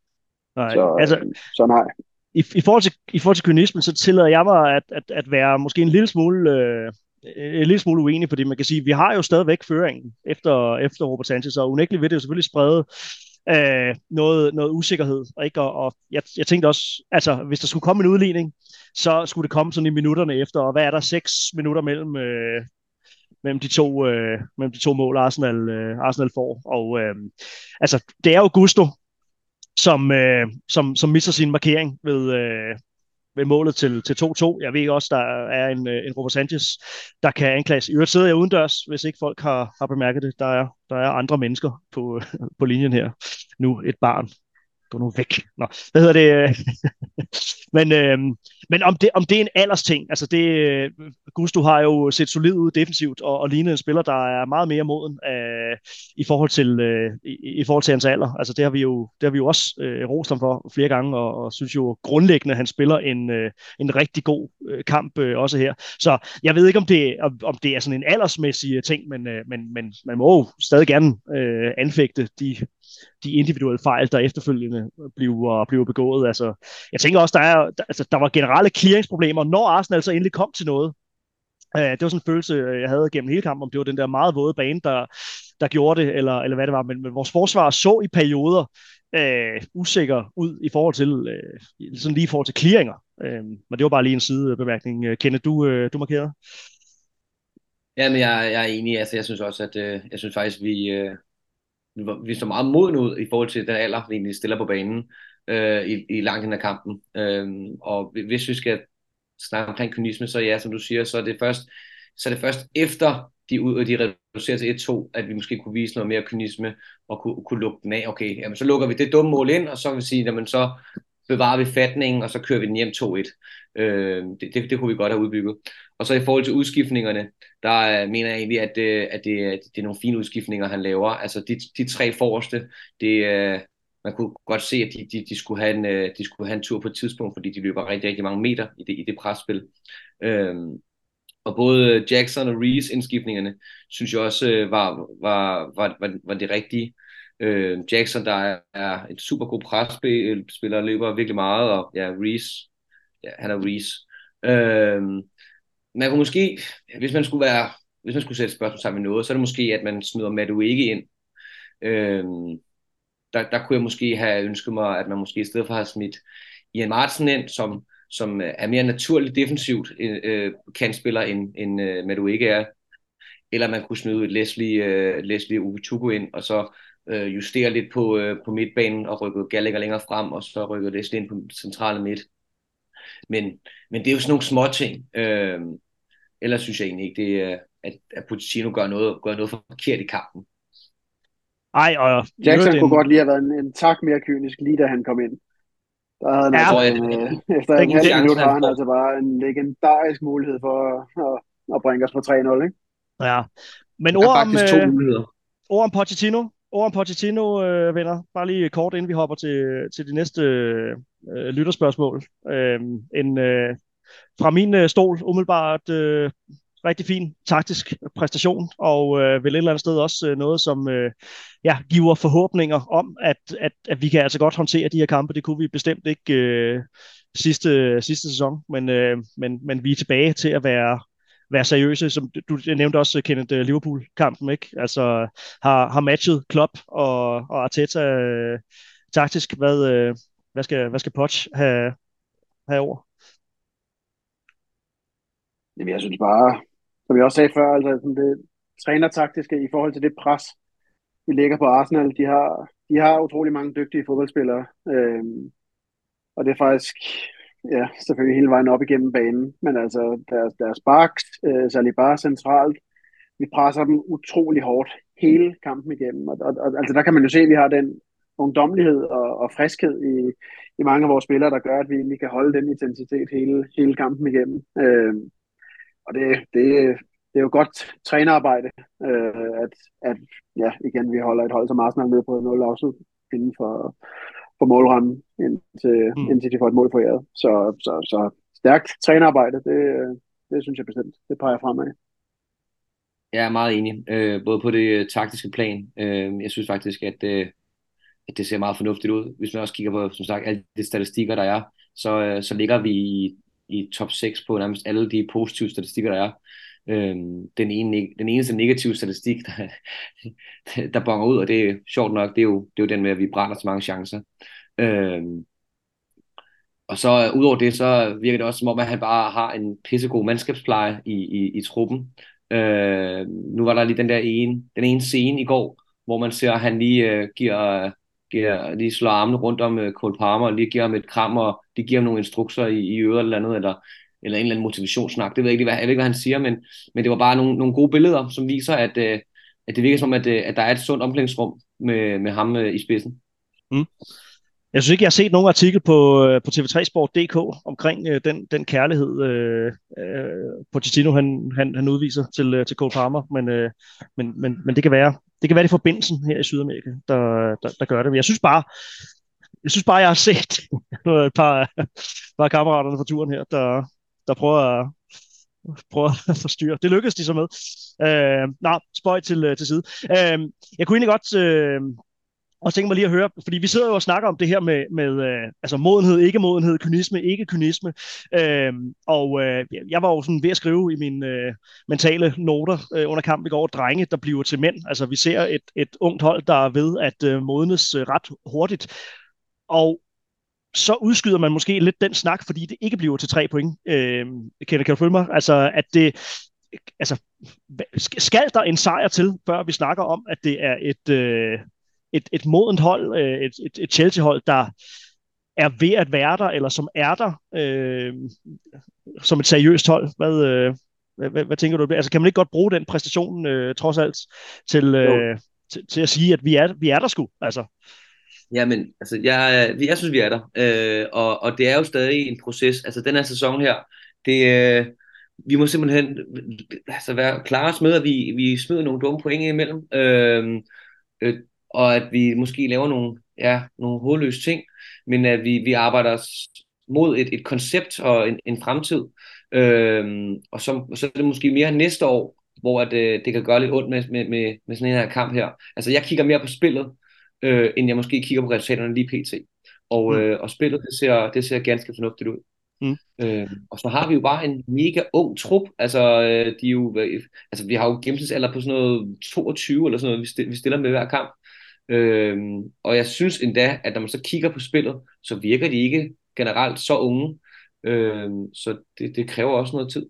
Nej, så, altså, så nej. I, i, forhold til, I forhold til kynismen, så tillader jeg mig at, at, at være måske en lille smule øh, Øh, en lille smule uenig fordi det. Man kan sige, at vi har jo stadigvæk føringen efter, efter Robert Sanchez, og unægteligt vil det jo selvfølgelig sprede øh, noget, noget usikkerhed. Og, ikke? Og, og jeg, jeg tænkte også, altså hvis der skulle komme en udligning, så skulle det komme sådan i minutterne efter, og hvad er der, seks minutter mellem, øh, mellem, de to, øh, mellem de to mål, Arsenal, øh, Arsenal får. Og øh, altså, det er jo Gusto, som, øh, som, som misser sin markering ved, øh, ved målet til, til 2-2. Jeg ved også, der er en, øh, en Robert Sanchez, der kan anklages. I øvrigt sidder jeg udendørs, hvis ikke folk har, har bemærket det. Der er, der er andre mennesker på, [LAUGHS] på linjen her. Nu et barn. Gå nu væk. Nå, hvad hedder det? [LAUGHS] men, øh, men om det, om det er en alders ting, altså det, øh, Gusto har jo set solid ud defensivt, og, og lignet en spiller, der er meget mere moden øh, i, forhold til, øh, i, i forhold til hans alder. Altså det har vi jo, det har vi jo også øh, rost ham for flere gange, og, og synes jo grundlæggende, at han spiller en, øh, en rigtig god øh, kamp øh, også her. Så jeg ved ikke, om det, om, om det er sådan en aldersmæssig ting, men, øh, men, men man må jo stadig gerne øh, anfægte de, de individuelle fejl, der efterfølgende bliver, bliver begået. Altså, jeg tænker også, der, er, der, altså, der var generelle clearingsproblemer, når Arsenal så endelig kom til noget. Uh, det var sådan en følelse, øh, jeg havde gennem hele kampen, om det var den der meget våde bane, der, der gjorde det, eller, eller hvad det var. Men, men vores forsvar så i perioder uh, usikker ud i forhold til, uh, sådan lige i forhold til clearinger. Uh, men det var bare lige en sidebemærkning. Uh, Kenneth, du, uh, du markerede? Ja, men jeg, jeg er enig. Altså, jeg synes også, at uh, jeg synes faktisk, vi, uh, vi så meget moden ud i forhold til den alder, vi egentlig stiller på banen øh, i, i langt hen af kampen. Øh, og hvis vi skal snakke omkring kynisme, så ja, som du siger, så er det først, så er det først efter de, ud, de reducerer til 1-2, at vi måske kunne vise noget mere kynisme og kunne, kunne lukke den af. Okay, jamen, så lukker vi det dumme mål ind, og så kan vi sige, jamen, så bevarer vi fatningen, og så kører vi den hjem 2-1. Øh, det, det, det kunne vi godt have udbygget. Og så i forhold til udskiftningerne, der mener jeg egentlig, at, øh, at det, at det er nogle fine udskiftninger, han laver. Altså de, de tre forreste, det, øh, man kunne godt se, at de, de, de, skulle have en, øh, de skulle have en tur på et tidspunkt, fordi de løber rigtig, rigtig mange meter i det, i det presspil. Øhm, og både Jackson og Rees indskiftningerne, synes jeg også var, var, var, var, var det rigtige. Øh, Jackson, der er, er en super god presspiller, løber virkelig meget, og ja, Rees, ja, han er Rees. Øh, man kunne måske, hvis man skulle være, hvis man skulle sætte spørgsmål sammen med noget, så er det måske, at man smider Madu ikke ind. Øh, der, der kunne jeg måske have ønsket mig, at man måske i stedet for har smidt Ian Martin ind, som, som øh, er mere naturligt defensivt øh, kan spiller end, end øh, ikke er. Eller man kunne smide et Leslie, øh, Leslie Ugutugo ind, og så øh, justere lidt på, øh, på midtbanen og rykke Gallagher længere frem, og så rykke Leslie ind på centrale midt. Men, men det er jo sådan nogle små ting. Øh, ellers synes jeg egentlig ikke, det er, at, at Pochettino gør noget, gør noget forkert i kampen. Ej, og Jackson kunne godt lige have været en, en tak mere kynisk, lige da han kom ind. Der havde ja, altså, øh, efter en halv minut har han altså bare en legendarisk mulighed for at, at bringe os på 3-0, ikke? Ja, men ord om, øh, ord om Pochettino, over om Pochettino, øh, venner. Bare lige kort, inden vi hopper til, til de næste øh, lytterspørgsmål. Øh, en, øh, fra min øh, stol umiddelbart øh, rigtig fin taktisk præstation, og øh, vel et eller andet sted også øh, noget, som øh, ja, giver forhåbninger om, at, at, at vi kan altså godt håndtere de her kampe. Det kunne vi bestemt ikke øh, sidste, sidste sæson, men, øh, men, men vi er tilbage til at være, være seriøse, som du nævnte også, Kenneth, øh, Liverpool-kampen, ikke? Altså har, har matchet Klopp og, og Arteta øh, taktisk. Hvad, øh, hvad skal, hvad skal Poch have, have over? Jamen, jeg synes bare, som jeg også sagde før, altså sådan det trænertaktiske i forhold til det pres, vi lægger på Arsenal. De har, de har utrolig mange dygtige fodboldspillere, øhm, og det er faktisk ja, selvfølgelig hele vejen op igennem banen, men altså deres, deres baks, øh, særligt bare centralt, vi presser dem utrolig hårdt hele kampen igennem, og, og, og altså der kan man jo se, at vi har den ungdomlighed og, og friskhed i, i mange af vores spillere, der gør, at vi egentlig kan holde den intensitet hele, hele kampen igennem. Øh, og det, det, det er jo godt trænerarbejde, øh, at, at ja, igen, vi holder et hold som Arsenal nede på 0 afslut inden for, for målrammen, indtil, mm. indtil de får et mål på æret. Så, så, så stærkt trænerarbejde, det, det synes jeg bestemt, det peger fremad. Jeg er meget enig, øh, både på det øh, taktiske plan. Øh, jeg synes faktisk, at, øh, at det ser meget fornuftigt ud. Hvis man også kigger på, som sagt, alle de statistikker, der er, så, øh, så ligger vi i i top 6 på nærmest alle de positive statistikker, der er. Øhm, den, ene, den eneste negative statistik, der, [LAUGHS] der bonger ud, og det er sjovt nok, det er jo, det er jo den med, at vi brænder så mange chancer. Øhm, og så øh, udover det, så virker det også som om, at han bare har en pissegod mandskabspleje i, i, i truppen. Øh, nu var der lige den der ene, den ene scene i går, hvor man ser, at han lige øh, giver giver, lige slår armene rundt om øh, Cole Palmer, og lige giver ham et kram, og de giver ham nogle instrukser i, i øret eller andet, eller, eller en eller anden motivationssnak. Det ved jeg ikke, hvad, jeg ved ikke, hvad han siger, men, men det var bare nogle, nogle gode billeder, som viser, at, øh, at det virker som, at, øh, at der er et sundt omklædningsrum med, med ham øh, i spidsen. Mm. Jeg synes ikke, jeg har set nogen artikel på, øh, på tv3sport.dk omkring øh, den, den kærlighed, øh, øh, Pochettino han, han, han udviser til, øh, til Cole Palmer, men, øh, men, men, men det kan være, det kan være det forbindelsen her i Sydamerika, der, der, der gør det. Men jeg synes bare, jeg synes bare, jeg har set [LAUGHS] et par, par kammeraterne fra turen her, der, der prøver at, prøver at forstyrre. Det lykkedes de så med. Øh, nej, spøj til, øh, til side. Øh, jeg kunne egentlig godt... Øh, og tænke mig lige at høre, fordi vi sidder jo og snakker om det her med, med øh, altså modenhed, ikke modenhed, kynisme, ikke kynisme. Øh, og øh, jeg var jo sådan ved at skrive i mine øh, mentale noter øh, under kampen i går, drenge, der bliver til mænd. Altså vi ser et, et ungt hold, der er ved at øh, modnes øh, ret hurtigt. Og så udskyder man måske lidt den snak, fordi det ikke bliver til tre point. Øh, kan, kan du følge mig? Altså, at det, altså, skal der en sejr til, før vi snakker om, at det er et, øh, et, et modent hold, øh, et, et, et Chelsea-hold, der er ved at være der, eller som er der, øh, som et seriøst hold. Hvad, øh, hvad, hvad, hvad tænker du? Altså, kan man ikke godt bruge den præstation, øh, trods alt, til, øh, til, til at sige, at vi er, vi er der sgu? Altså. Jamen, altså, jeg, jeg synes, vi er der. Øh, og, og det er jo stadig en proces. Altså, den her sæson her, det, øh, vi må simpelthen altså, være klare med, at vi, vi smider nogle dumme point imellem. Øh, øh, og at vi måske laver nogle, ja, nogle hovedløse ting, men at vi, vi arbejder mod et, et koncept og en, en fremtid. Øh, og så, så er det måske mere næste år, hvor at, øh, det kan gøre lidt ondt med, med, med, med sådan en her kamp her. Altså jeg kigger mere på spillet, øh, end jeg måske kigger på resultaterne lige pt. Og, mm. øh, og spillet, det ser, det ser ganske fornuftigt ud. Mm. Øh, og så har vi jo bare en mega ung trup. Altså, øh, de er jo, altså vi har jo gennemsnitsalder på sådan noget 22 eller sådan noget, vi stiller med hver kamp. Øhm, og jeg synes endda, at når man så kigger på spillet, så virker de ikke generelt så unge. Øhm, så det, det kræver også noget tid.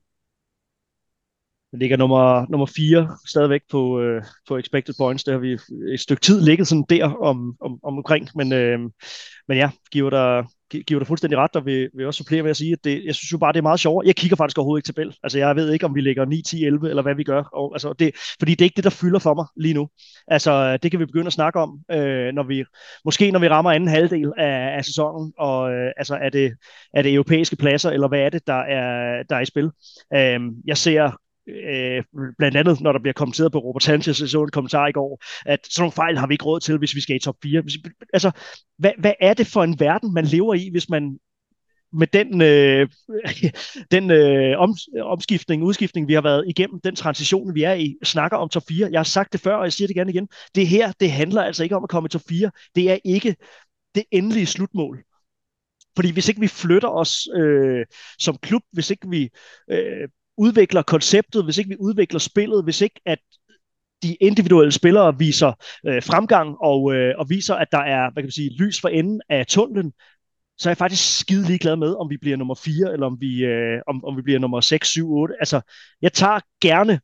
Det ligger nummer, nummer 4 stadigvæk på, øh, på expected points. Det har vi et stykke tid ligget sådan der om, om, om omkring. Men, øh, men ja, giver der, giver dig fuldstændig ret, og vil, vil også supplere med at sige, at det, jeg synes jo bare, det er meget sjovt. Jeg kigger faktisk overhovedet ikke tabel. Altså, jeg ved ikke, om vi ligger 9, 10, 11, eller hvad vi gør. Og, altså, det, fordi det er ikke det, der fylder for mig lige nu. Altså, det kan vi begynde at snakke om, øh, når vi, måske når vi rammer anden halvdel af, af sæsonen, og øh, altså, er det, er det europæiske pladser, eller hvad er det, der er, der er i spil? Øh, jeg ser øh, blandt andet når der bliver kommenteret på Robert Sanchez, så en kommentar i går, at sådan nogle fejl har vi ikke råd til, hvis vi skal i top 4. Altså, hvad, hvad er det for en verden, man lever i, hvis man med den, øh, [LAUGHS] den øh, om, omskiftning, udskiftning, vi har været igennem, den transition, vi er i, snakker om top 4. Jeg har sagt det før, og jeg siger det gerne igen. Det her, det handler altså ikke om at komme i top 4. Det er ikke det endelige slutmål. Fordi hvis ikke vi flytter os øh, som klub, hvis ikke vi øh, udvikler konceptet, hvis ikke vi udvikler spillet, hvis ikke at de individuelle spillere viser øh, fremgang og, øh, og viser, at der er hvad kan man sige, lys for enden af tunnelen, så er jeg faktisk skide ligeglad med, om vi bliver nummer 4, eller om vi, øh, om, om vi bliver nummer 6, 7, 8. Altså, jeg tager gerne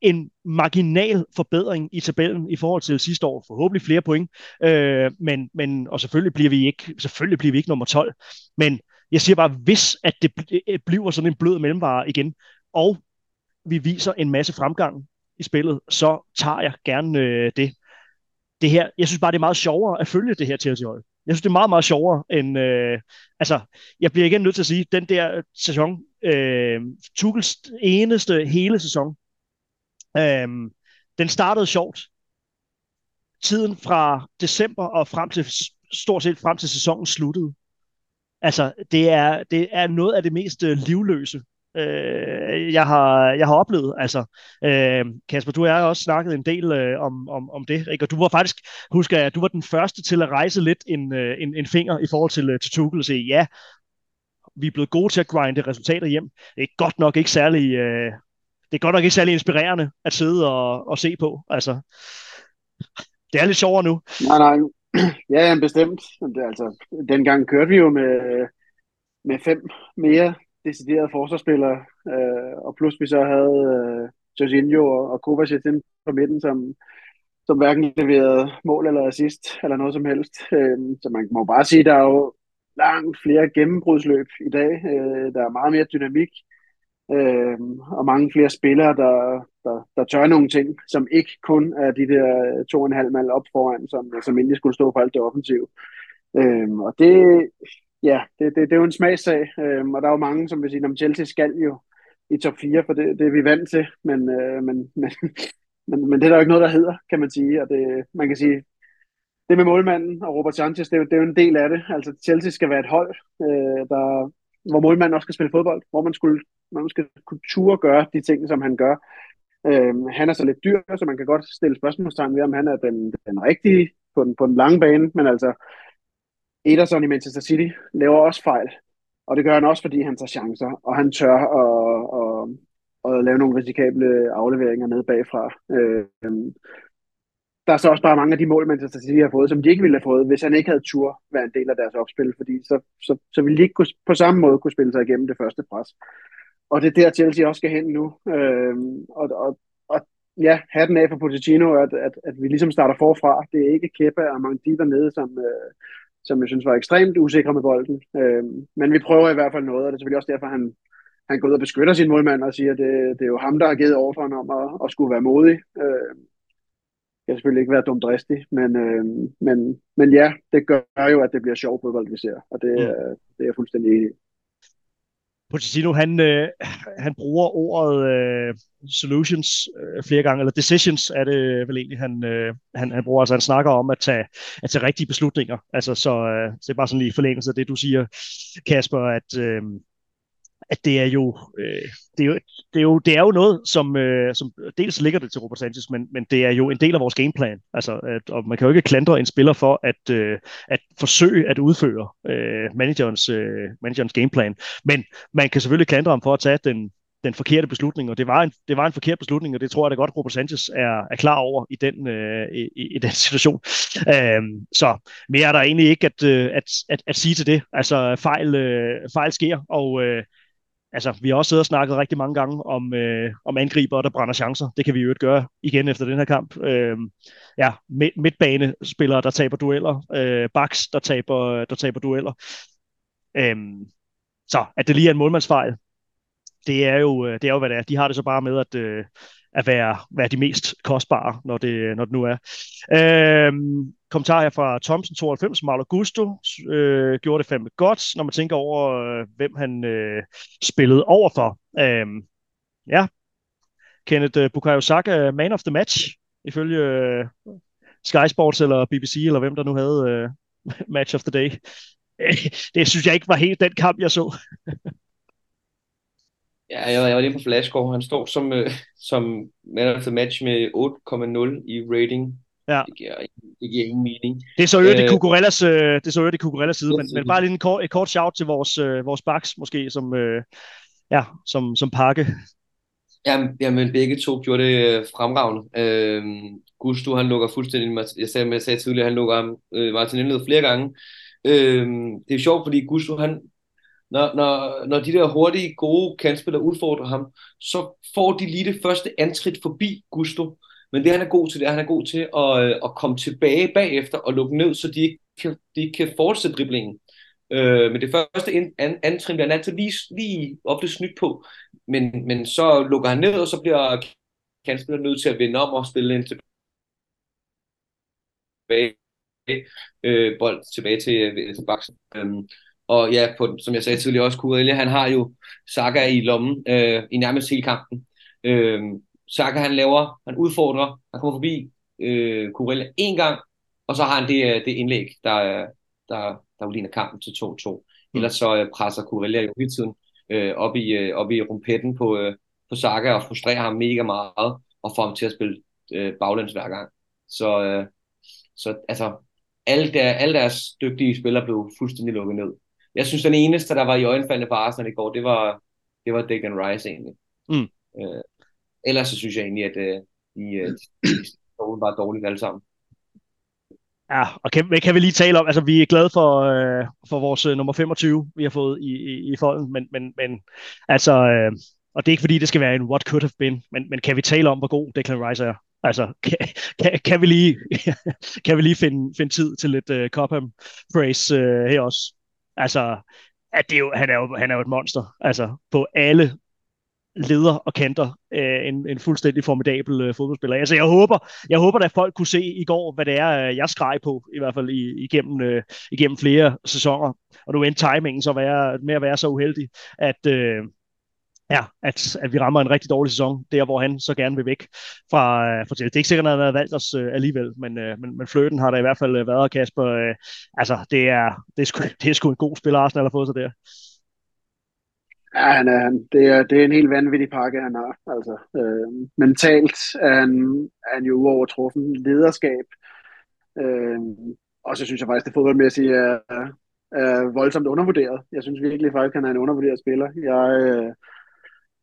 en marginal forbedring i tabellen i forhold til sidste år. Forhåbentlig flere point. Øh, men, men, og selvfølgelig bliver vi ikke, selvfølgelig bliver vi ikke nummer 12. Men jeg siger bare, hvis at det øh, bliver sådan en blød mellemvare igen, og vi viser en masse fremgang i spillet, så tager jeg gerne øh, det. Det her, jeg synes bare, det er meget sjovere at følge det her Chelsea-hold. Jeg synes, det er meget, meget sjovere end... Øh, altså, jeg bliver igen nødt til at sige, den der sæson, øh, Tuchels eneste hele sæson, øh, den startede sjovt. Tiden fra december og frem til stort set frem til sæsonen sluttede. Altså, det er, det er noget af det mest øh, livløse, øh, jeg, har, jeg har oplevet. Altså, øh, Kasper, du og jeg har også snakket en del øh, om, om, om det, ikke? og du var faktisk, husker jeg, du var den første til at rejse lidt en, øh, en, en finger i forhold til, øh, til Tuchel og sige, ja, vi er blevet gode til at grinde resultater hjem. Det er godt nok ikke særlig, øh, det er godt nok ikke særlig inspirerende at sidde og, og se på. Altså, det er lidt sjovere nu. Nej, nej. Ja, bestemt. Det, altså, dengang kørte vi jo med, med fem mere deciderede forsvarsspillere, øh, og plus vi så havde øh, Jorginho og, og Kovacic ind på midten, som, som hverken leverede mål eller assist, eller noget som helst. Øh, så man må bare sige, at der er jo langt flere gennembrudsløb i dag. Øh, der er meget mere dynamik, øh, og mange flere spillere, der, der, der tør nogle ting, som ikke kun er de der to og en halv mand op foran, som, som egentlig skulle stå for alt det offensive. Øh, og det, ja, det, det, det er jo en smagssag, øhm, og der er jo mange, som vil sige, at Chelsea skal jo i top 4, for det, det er vi vant til, men, øh, men, [LAUGHS] men, men, men det er der jo ikke noget, der hedder, kan man sige, og det, man kan sige, det med målmanden og Robert Sanchez, det er, jo, det er jo en del af det. Altså Chelsea skal være et hold, øh, der, hvor målmanden også skal spille fodbold, hvor man, skulle, man skal kunne ture gøre de ting, som han gør. Øh, han er så lidt dyr, så man kan godt stille spørgsmålstegn ved, om han er den, den rigtige på den, på den lange bane, men altså Ederson i Manchester City laver også fejl, og det gør han også, fordi han tager chancer, og han tør at, at, at lave nogle risikable afleveringer ned bagfra. Øh, der er så også bare mange af de mål, Manchester City har fået, som de ikke ville have fået, hvis han ikke havde tur være en del af deres opspil, fordi så, så, så ville de ikke kunne, på samme måde kunne spille sig igennem det første pres. Og det er der, Chelsea også skal hen nu. Øh, og, og, og ja, hatten af for Pochettino, at, at, at vi ligesom starter forfra. Det er ikke Kepa og Mangdi dernede, som, øh, som jeg synes var ekstremt usikre med bolden. Øh, men vi prøver i hvert fald noget, og det er selvfølgelig også derfor, han, han går ud og beskytter sin målmand og siger, at det, det er jo ham, der har givet over for ham om at, at skulle være modig. Øh, skal selvfølgelig ikke være dumt dristig, men, øh, men, men ja, det gør jo, at det bliver sjov fodbold, vi ser, og det, mm. det er jeg fuldstændig enig i. Pochettino, han, øh, han bruger ordet øh, solutions øh, flere gange, eller decisions er det vel egentlig, han, øh, han, han bruger. Altså han snakker om at tage, at tage rigtige beslutninger. Altså så, øh, så det er bare sådan lige forlængelse af det, du siger, Kasper, at, øh, at det er jo, øh, det, er jo, det, er jo, det er jo noget, som, øh, som dels ligger det til Robert Sanchez, men, men det er jo en del af vores gameplan. Altså, at, og man kan jo ikke klandre en spiller for at, øh, at forsøge at udføre øh, managerens, øh, managerens gameplan. Men man kan selvfølgelig klandre ham for at tage den, den forkerte beslutning, og det var, en, det var en forkert beslutning, og det tror jeg da godt, Robert Sanchez er, er klar over i den, øh, i, i den [LAUGHS] situation. Øhm, så mere er der egentlig ikke at, øh, at, at, at sige til det. Altså fejl, øh, fejl sker, og øh, altså, vi har også siddet og snakket rigtig mange gange om, øh, om angriber, der brænder chancer. Det kan vi jo ikke gøre igen efter den her kamp. Øh, ja, midt, midtbanespillere, der taber dueller. Øh, backs, der taber, der taber dueller. Øh, så at det lige er en målmandsfejl, det er jo, øh, det er jo hvad det er. De har det så bare med at, øh, at være, være de mest kostbare, når det, når det nu er. Øhm, kommentar her fra Thomsen 92, Marlo Gusto øh, gjorde det fandme godt, når man tænker over, øh, hvem han øh, spillede overfor. Øhm, ja, Kenneth øh, Bukayo Saka, øh, man of the match, ifølge øh, Sky Sports eller BBC, eller hvem der nu havde øh, [LAUGHS] match of the day. [LAUGHS] det synes jeg ikke var helt den kamp, jeg så. [LAUGHS] Ja, jeg, jeg var lige på Flashcore. Han står som, øh, som man of the match med 8,0 i rating. Ja. Det, giver, det giver ingen mening. Det er så øvrigt øh, Kukurellas, øh, det er så øvrigt Kukurellas side, men, men bare lige en kort, et kort shout til vores, øh, vores backs måske, som, øh, ja, som, som pakke. Jamen, jamen, begge to gjorde det øh, fremragende. Øh, Gusto, han lukker fuldstændig, jeg sagde, jeg sagde tidligere, han lukker øh, Martin Indled flere gange. Øh, det er sjovt, fordi Gusto, han, når, når, når de der hurtige, gode kantspillere udfordrer ham, så får de lige det første antrit forbi Gusto. Men det han er god til, det er, han er god til at, øh, at komme tilbage bagefter og lukke ned, så de ikke kan, de ikke kan fortsætte driblingen. Øh, men det første an, an, antrin bliver han altid lige, lige ofte snydt på. Men, men så lukker han ned, og så bliver kantspilleren nødt til at vende om og spille ind tilbage. Øh, bold tilbage til, øh, til baksen. Øh, og ja, på, som jeg sagde tidligere også, Kurella, han har jo Saka i lommen øh, i nærmest hele kampen. Øh, Saka han laver, han udfordrer, han kommer forbi øh, Kurella en gang, og så har han det, øh, det indlæg, der, der, der ligner kampen til 2-2. Mm. Ellers så øh, presser Kurella jo hele tiden øh, op, i, øh, op i rumpetten på, øh, på Saka og frustrerer ham mega meget og får ham til at spille øh, baglæns hver gang. Så, øh, så altså, alle, der, alle deres dygtige spillere blev fuldstændig lukket ned jeg synes, den eneste, der var i øjenfaldene på Arsenal i går, det var, det var Declan Rice egentlig. Mm. Øh, ellers så synes jeg egentlig, at øh, de, øh, de, var dårligt alle sammen. Ja, og kan, kan vi lige tale om, altså vi er glade for, øh, for vores øh, nummer 25, vi har fået i, i, i folden, men, men, men altså, øh, og det er ikke fordi, det skal være en what could have been, men, men kan vi tale om, hvor god Declan Rice er? Altså, [LAUGHS] kan, kan, kan, vi, lige, [LAUGHS] kan vi lige finde, finde tid til lidt uh, Cobham praise uh, her også? Altså, at det er jo, han, er jo, han er jo et monster. Altså, på alle leder og kanter øh, en, en fuldstændig formidabel øh, fodboldspiller. Altså, jeg håber, jeg håber, at folk kunne se i går, hvad det er, øh, jeg skreg på, i hvert fald i, igennem, øh, igennem flere sæsoner. Og nu endte timingen så være, med at være så uheldig, at, øh, ja, at, at vi rammer en rigtig dårlig sæson, der hvor han så gerne vil væk fra, øh, fra Det er ikke sikkert, at han har valgt os øh, alligevel, men, øh, men, men fløten har der i hvert fald øh, været, Kasper. Øh, altså, det er, det, er sgu, det er sgu en god spiller, Arsenal har fået sig der. Ja, han er, det, er, det er en helt vanvittig pakke, han har. Altså, øh, mentalt er han, er han jo uovertruffen lederskab. Øh, og så synes jeg faktisk, det fodboldmæssige er, er voldsomt undervurderet. Jeg synes virkelig faktisk, at han er en undervurderet spiller. Jeg øh,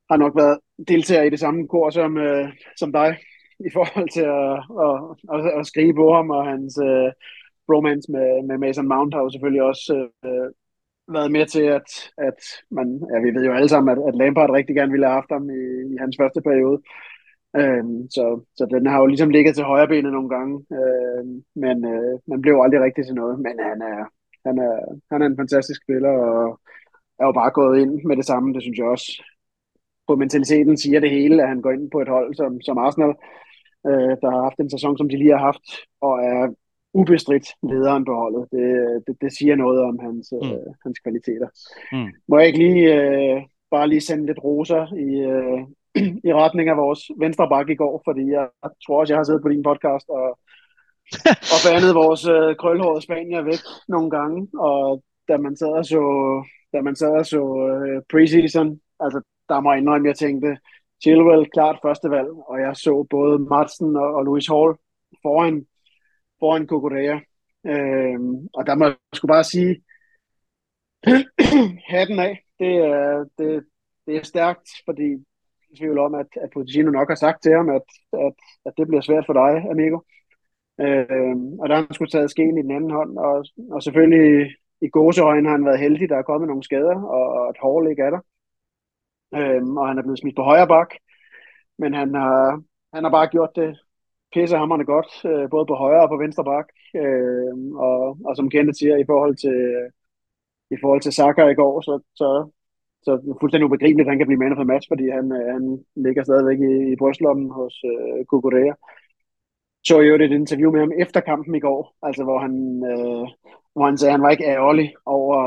har nok været deltager i det samme kor som, øh, som dig, i forhold til at, at, at, at skrive på ham, og hans øh, bromance med, med Mason Mount har jo selvfølgelig også øh, været med til, at, at man, ja, vi ved jo alle sammen, at, at Lampard rigtig gerne ville have haft ham i, i hans første periode. Øhm, så, så den har jo ligesom ligget til højre benet nogle gange, øhm, men øh, man blev aldrig rigtig til noget. Men han er, han er, han er en fantastisk spiller, og er jo bare gået ind med det samme, det synes jeg også. På mentaliteten siger det hele, at han går ind på et hold som, som Arsenal, øh, der har haft en sæson, som de lige har haft, og er ubestridt lederen på holdet. Det, det, det siger noget om hans, mm. øh, hans kvaliteter. Mm. Må jeg ikke lige øh, bare lige sende lidt roser i, øh, [CLEARS THROAT] i retning af vores venstre bakke i går, fordi jeg tror også, jeg har siddet på din podcast og, [LAUGHS] og bandet vores øh, krølhårede Spanier væk nogle gange, og da man sad og så, da man sad og så øh, preseason, altså der må jeg indrømme, jeg tænkte, Chilwell klart første valg, og jeg så både Madsen og, og Louis Hall foran foran Kukurea. Øh, og der må jeg sgu bare sige, [CLEARS THROAT] hatten af, det er, det, det er stærkt, fordi jeg tvivl om, at, at Pochettino nok har sagt til ham, at, at, at det bliver svært for dig, amigo. Øh, og der har han skulle taget skeen i den anden hånd, og, og selvfølgelig i gåseøjne har han været heldig, der er kommet nogle skader, og, og et hård ikke er der. Øh, og han er blevet smidt på højre bak, men han har, han har bare gjort det pissehammerne godt, øh, både på højre og på venstre bak. Øh, og, og som Kenneth siger, i forhold til, i forhold til Saka i går, så, så, så er det fuldstændig ubegribeligt, at han kan blive man for match, fordi han, øh, han ligger stadigvæk i, i brystlommen hos øh, Kukurea. Så jo et interview med ham efter kampen i går, altså hvor han, øh, hvor han sagde, at han var ikke ærgerlig over,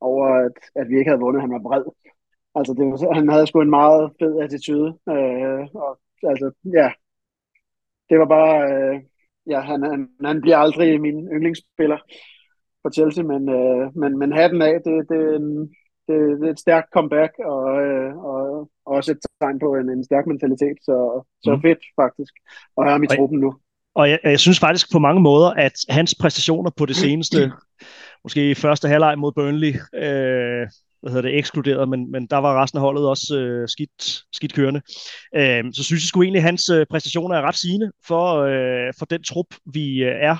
over at, at vi ikke havde vundet. Han var bred. Altså, det var, han havde sgu en meget fed attitude. Øh, og, altså, ja, det var bare, øh, ja, han, han, han bliver aldrig min yndlingsspiller for Chelsea, men, øh, men, men hatten af, det, det, det, det er et stærkt comeback, og, øh, og også et tegn på en, en stærk mentalitet, så, så mm. fedt faktisk at have ham i truppen nu. Og jeg, jeg synes faktisk på mange måder, at hans præstationer på det [CLEARS THROAT] seneste, måske første halvleg mod Burnley, øh, hvad hedder det, ekskluderet, men, men der var resten af holdet også øh, skidt, skidt kørende. Øh, så synes jeg sgu egentlig, at hans øh, præstationer er ret sigende for, øh, for den trup, vi øh, er,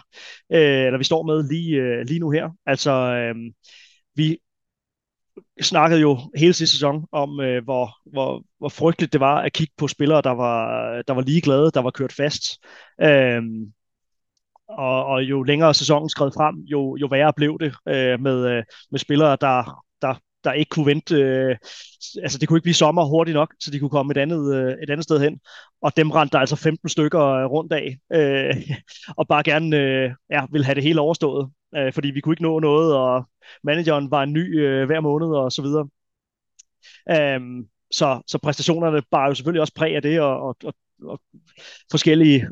øh, eller vi står med lige, øh, lige nu her. Altså, øh, vi snakkede jo hele sidste sæson om, øh, hvor, hvor, hvor frygteligt det var at kigge på spillere, der var, der var ligeglade, der var kørt fast. Øh, og, og jo længere sæsonen skred frem, jo, jo værre blev det øh, med, øh, med spillere, der, der der ikke kunne vente, øh, altså det kunne ikke blive sommer hurtigt nok, så de kunne komme et andet, øh, et andet sted hen. Og dem rendte der altså 15 stykker øh, rundt af, øh, og bare gerne øh, ja, ville have det hele overstået, øh, fordi vi kunne ikke nå noget, og manageren var en ny øh, hver måned og så videre. Øh, så, så præstationerne bar jo selvfølgelig også præg af det, og, og, og, og forskellige,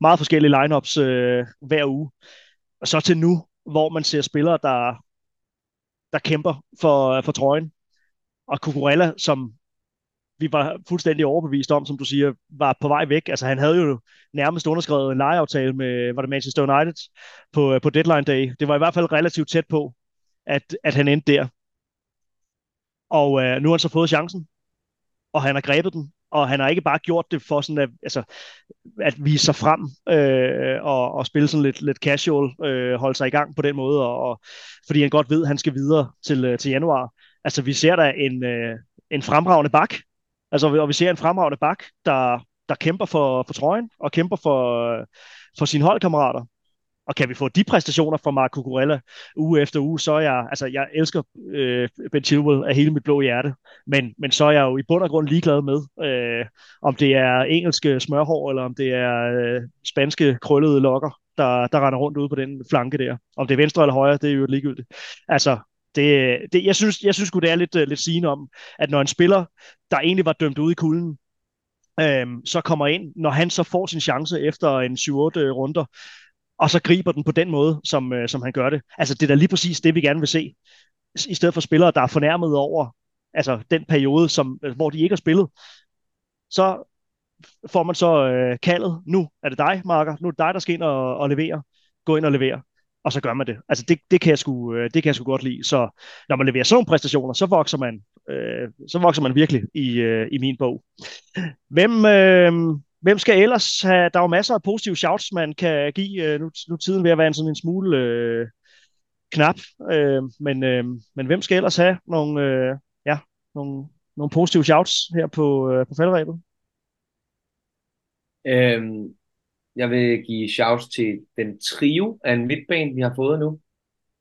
meget forskellige lineups øh, hver uge. Og så til nu, hvor man ser spillere, der, der kæmper for, for trøjen. Og Cucurella, som vi var fuldstændig overbevist om, som du siger, var på vej væk. Altså han havde jo nærmest underskrevet en lejeaftale med, var det Manchester United på, på deadline day. Det var i hvert fald relativt tæt på, at, at han endte der. Og øh, nu har han så fået chancen, og han har grebet den, og han har ikke bare gjort det for sådan at, altså, at vise sig frem øh, og, og spille sådan lidt, lidt casual, øh, holde sig i gang på den måde, og, og, fordi han godt ved, at han skal videre til, øh, til januar. Altså vi ser der en, øh, en fremragende bak, altså, og vi ser en fremragende bak, der, der kæmper for, for trøjen og kæmper for, øh, for sine holdkammerater. Og kan vi få de præstationer fra Marco Corella uge efter uge, så er jeg, altså jeg elsker øh, Ben Chilwell af hele mit blå hjerte, men, men så er jeg jo i bund og grund ligeglad med, øh, om det er engelske smørhår, eller om det er øh, spanske krøllede lokker, der, der render rundt ude på den flanke der. Om det er venstre eller højre, det er jo ligegyldigt. Altså, det, det, jeg synes, jeg synes det er lidt, øh, lidt sigende om, at når en spiller, der egentlig var dømt ude i kulden, øhm, så kommer ind, når han så får sin chance efter en 7-8 runder, og så griber den på den måde, som, øh, som han gør det. Altså, det er da lige præcis det, vi gerne vil se. I stedet for spillere, der er fornærmet over altså, den periode, som, øh, hvor de ikke har spillet, så får man så øh, kaldet, nu er det dig, Marker, nu er det dig, der skal ind og, og levere. Gå ind og levere og så gør man det. Altså det, det, kan jeg sgu, øh, det kan jeg sgu godt lide. Så når man leverer sådan nogle præstationer, så vokser man, øh, så vokser man virkelig i, øh, i min bog. Hvem, øh, hvem skal ellers have, der er jo masser af positive shouts, man kan give. Øh, nu, nu tiden ved at være en sådan en smule øh, knap. Øh, men, øh, men hvem skal ellers have nogle, øh, ja, nogle, nogle positive shouts her på, øh, på faldrebet? Øhm, jeg vil give shouts til den trio af en midtbane, vi har fået nu.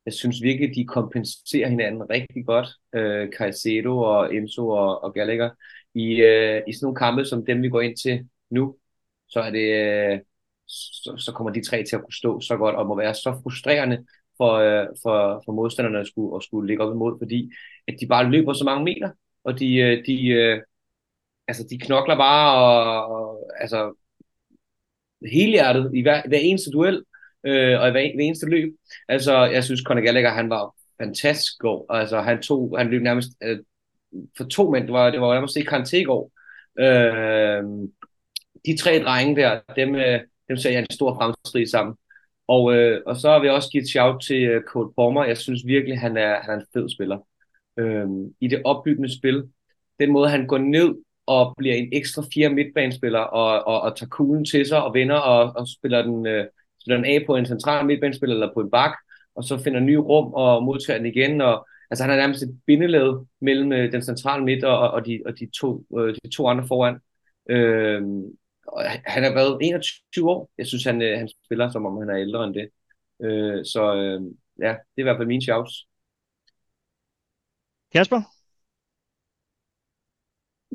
Jeg synes virkelig, de kompenserer hinanden rigtig godt. Øh, Caicedo og Enzo og, og Gallagher. I, øh, I sådan nogle kampe som dem, vi går ind til nu, så er det... Øh, så, så kommer de tre til at kunne stå så godt og må være så frustrerende for, øh, for, for modstanderne at skulle, at skulle ligge op imod, fordi at de bare løber så mange meter, og de, øh, de, altså, de knokler bare, og, og altså, helhjertet i hver, hver eneste duel øh, og i hver, hver eneste løb. Altså, jeg synes, Conor Gallagher, han var fantastisk god. Altså, han, tog, han løb nærmest øh, for to mænd. Det var, det var nærmest ikke Kante i går. Øh, de tre drenge der, dem, øh, dem ser jeg en stor fremskrig sammen. Og, øh, og så vil jeg også give et shout til øh, Cole Palmer. Jeg synes virkelig, han er, han er en fed spiller. Øh, I det opbyggende spil, den måde, han går ned og bliver en ekstra fire midtbanespiller og, og, og tager kuglen til sig og vinder og, og spiller, den, øh, spiller den af på en central midtbanespiller eller på en bak, og så finder ny rum og modtager den igen. Og, altså han er nærmest et bindeled mellem øh, den centrale midt og, og, de, og de, to, øh, de to andre foran. Øh, og han har været 21 år. Jeg synes, han, øh, han spiller, som om han er ældre end det. Øh, så øh, ja, det er i hvert fald min shouts. Kasper?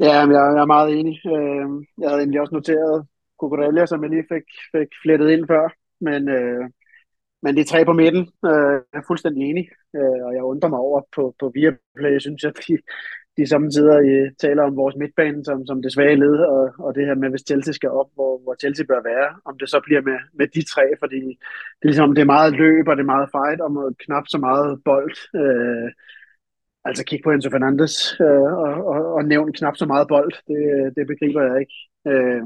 Ja, jeg, jeg er meget enig. Øh, jeg havde egentlig også noteret Cucurella, som jeg lige fik, fik flettet ind før. Men, øh, men de tre på midten øh, jeg er fuldstændig enig. Øh, og jeg undrer mig over på, på Viaplay. Jeg synes, at de, de samtidig i taler om vores midtbane som, som det svage led, og, og det her med, hvis Chelsea skal op, hvor, hvor Chelsea bør være, om det så bliver med, med de tre, fordi det er ligesom, det er meget løb, og det er meget fight, og knap så meget bold. Øh, Altså kig på Enzo Fernandes øh, og, og, og nævn knap så meget bold. Det, det begriber jeg ikke. Øh,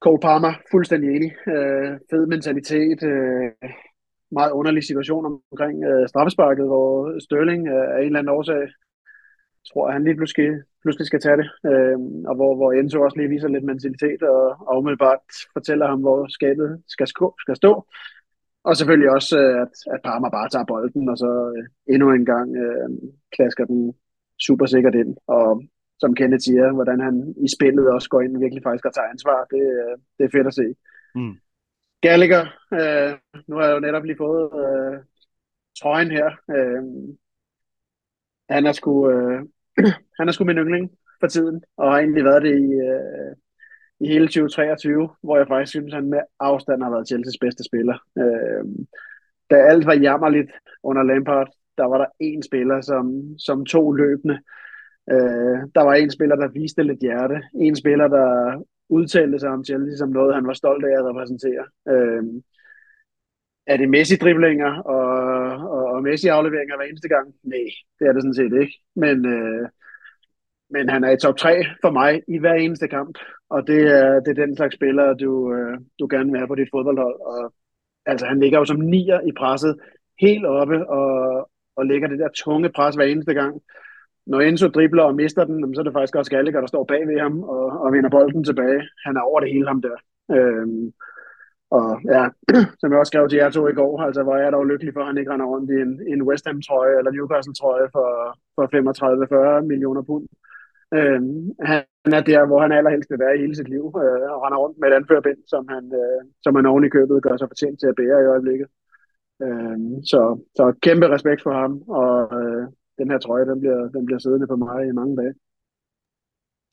Cole Palmer, fuldstændig enig. Øh, fed mentalitet. Øh, meget underlig situation omkring øh, straffesparket, hvor Sterling øh, af en eller anden årsag tror, at han lige pludselig, pludselig skal tage det. Øh, og hvor, hvor Enzo også lige viser lidt mentalitet og, og umiddelbart fortæller ham, hvor skabet skal, skal stå. Og selvfølgelig også, øh, at, at Parma bare tager bolden, og så øh, endnu en gang øh, klasker den super sikkert ind. Og som Kenneth siger, hvordan han i spillet også går ind og virkelig faktisk og tager ansvar, det, øh, det er fedt at se. Mm. Gallagher, øh, nu har jeg jo netop lige fået øh, trøjen her. Øh, han er sgu, øh, [CLEARS THROAT] han er sgu min yndling for tiden, og har egentlig været det i, øh, i hele 2023, hvor jeg faktisk synes, at han med afstand har været Chelsea's bedste spiller. Øh, da alt var jammerligt under Lampard, der var der en spiller, som, som tog løbende. Øh, der var en spiller, der viste lidt hjerte. En spiller, der udtalte sig om Chelsea som noget, han var stolt af at repræsentere. Øh, er det Messi-driblinger og, og, og Messi-afleveringer hver eneste gang? Nej, det er det sådan set ikke. Men øh, men han er i top 3 for mig i hver eneste kamp, og det er, det er den slags spiller, du, øh, du gerne vil have på dit fodboldhold. Og, altså, han ligger jo som nier i presset, helt oppe, og, og lægger det der tunge pres hver eneste gang. Når Enzo dribler og mister den, så er det faktisk også Gallagher, der står bag ved ham og, og vinder bolden tilbage. Han er over det hele ham der. Øhm, og ja, [CLEARS THROAT] som jeg også skrev til jer to i går, altså hvor jeg er dog lykkelig for, at han ikke render rundt i en, en West Ham-trøje eller Newcastle-trøje for, for 35-40 millioner pund. Øh, han er der, hvor han allerhelst vil være i hele sit liv, øh, og render rundt med et anførbind, som han, øh, som han oven i købet gør sig fortjent til at bære i øjeblikket. Øh, så, så kæmpe respekt for ham, og øh, den her trøje, den bliver, den bliver siddende på mig i mange dage.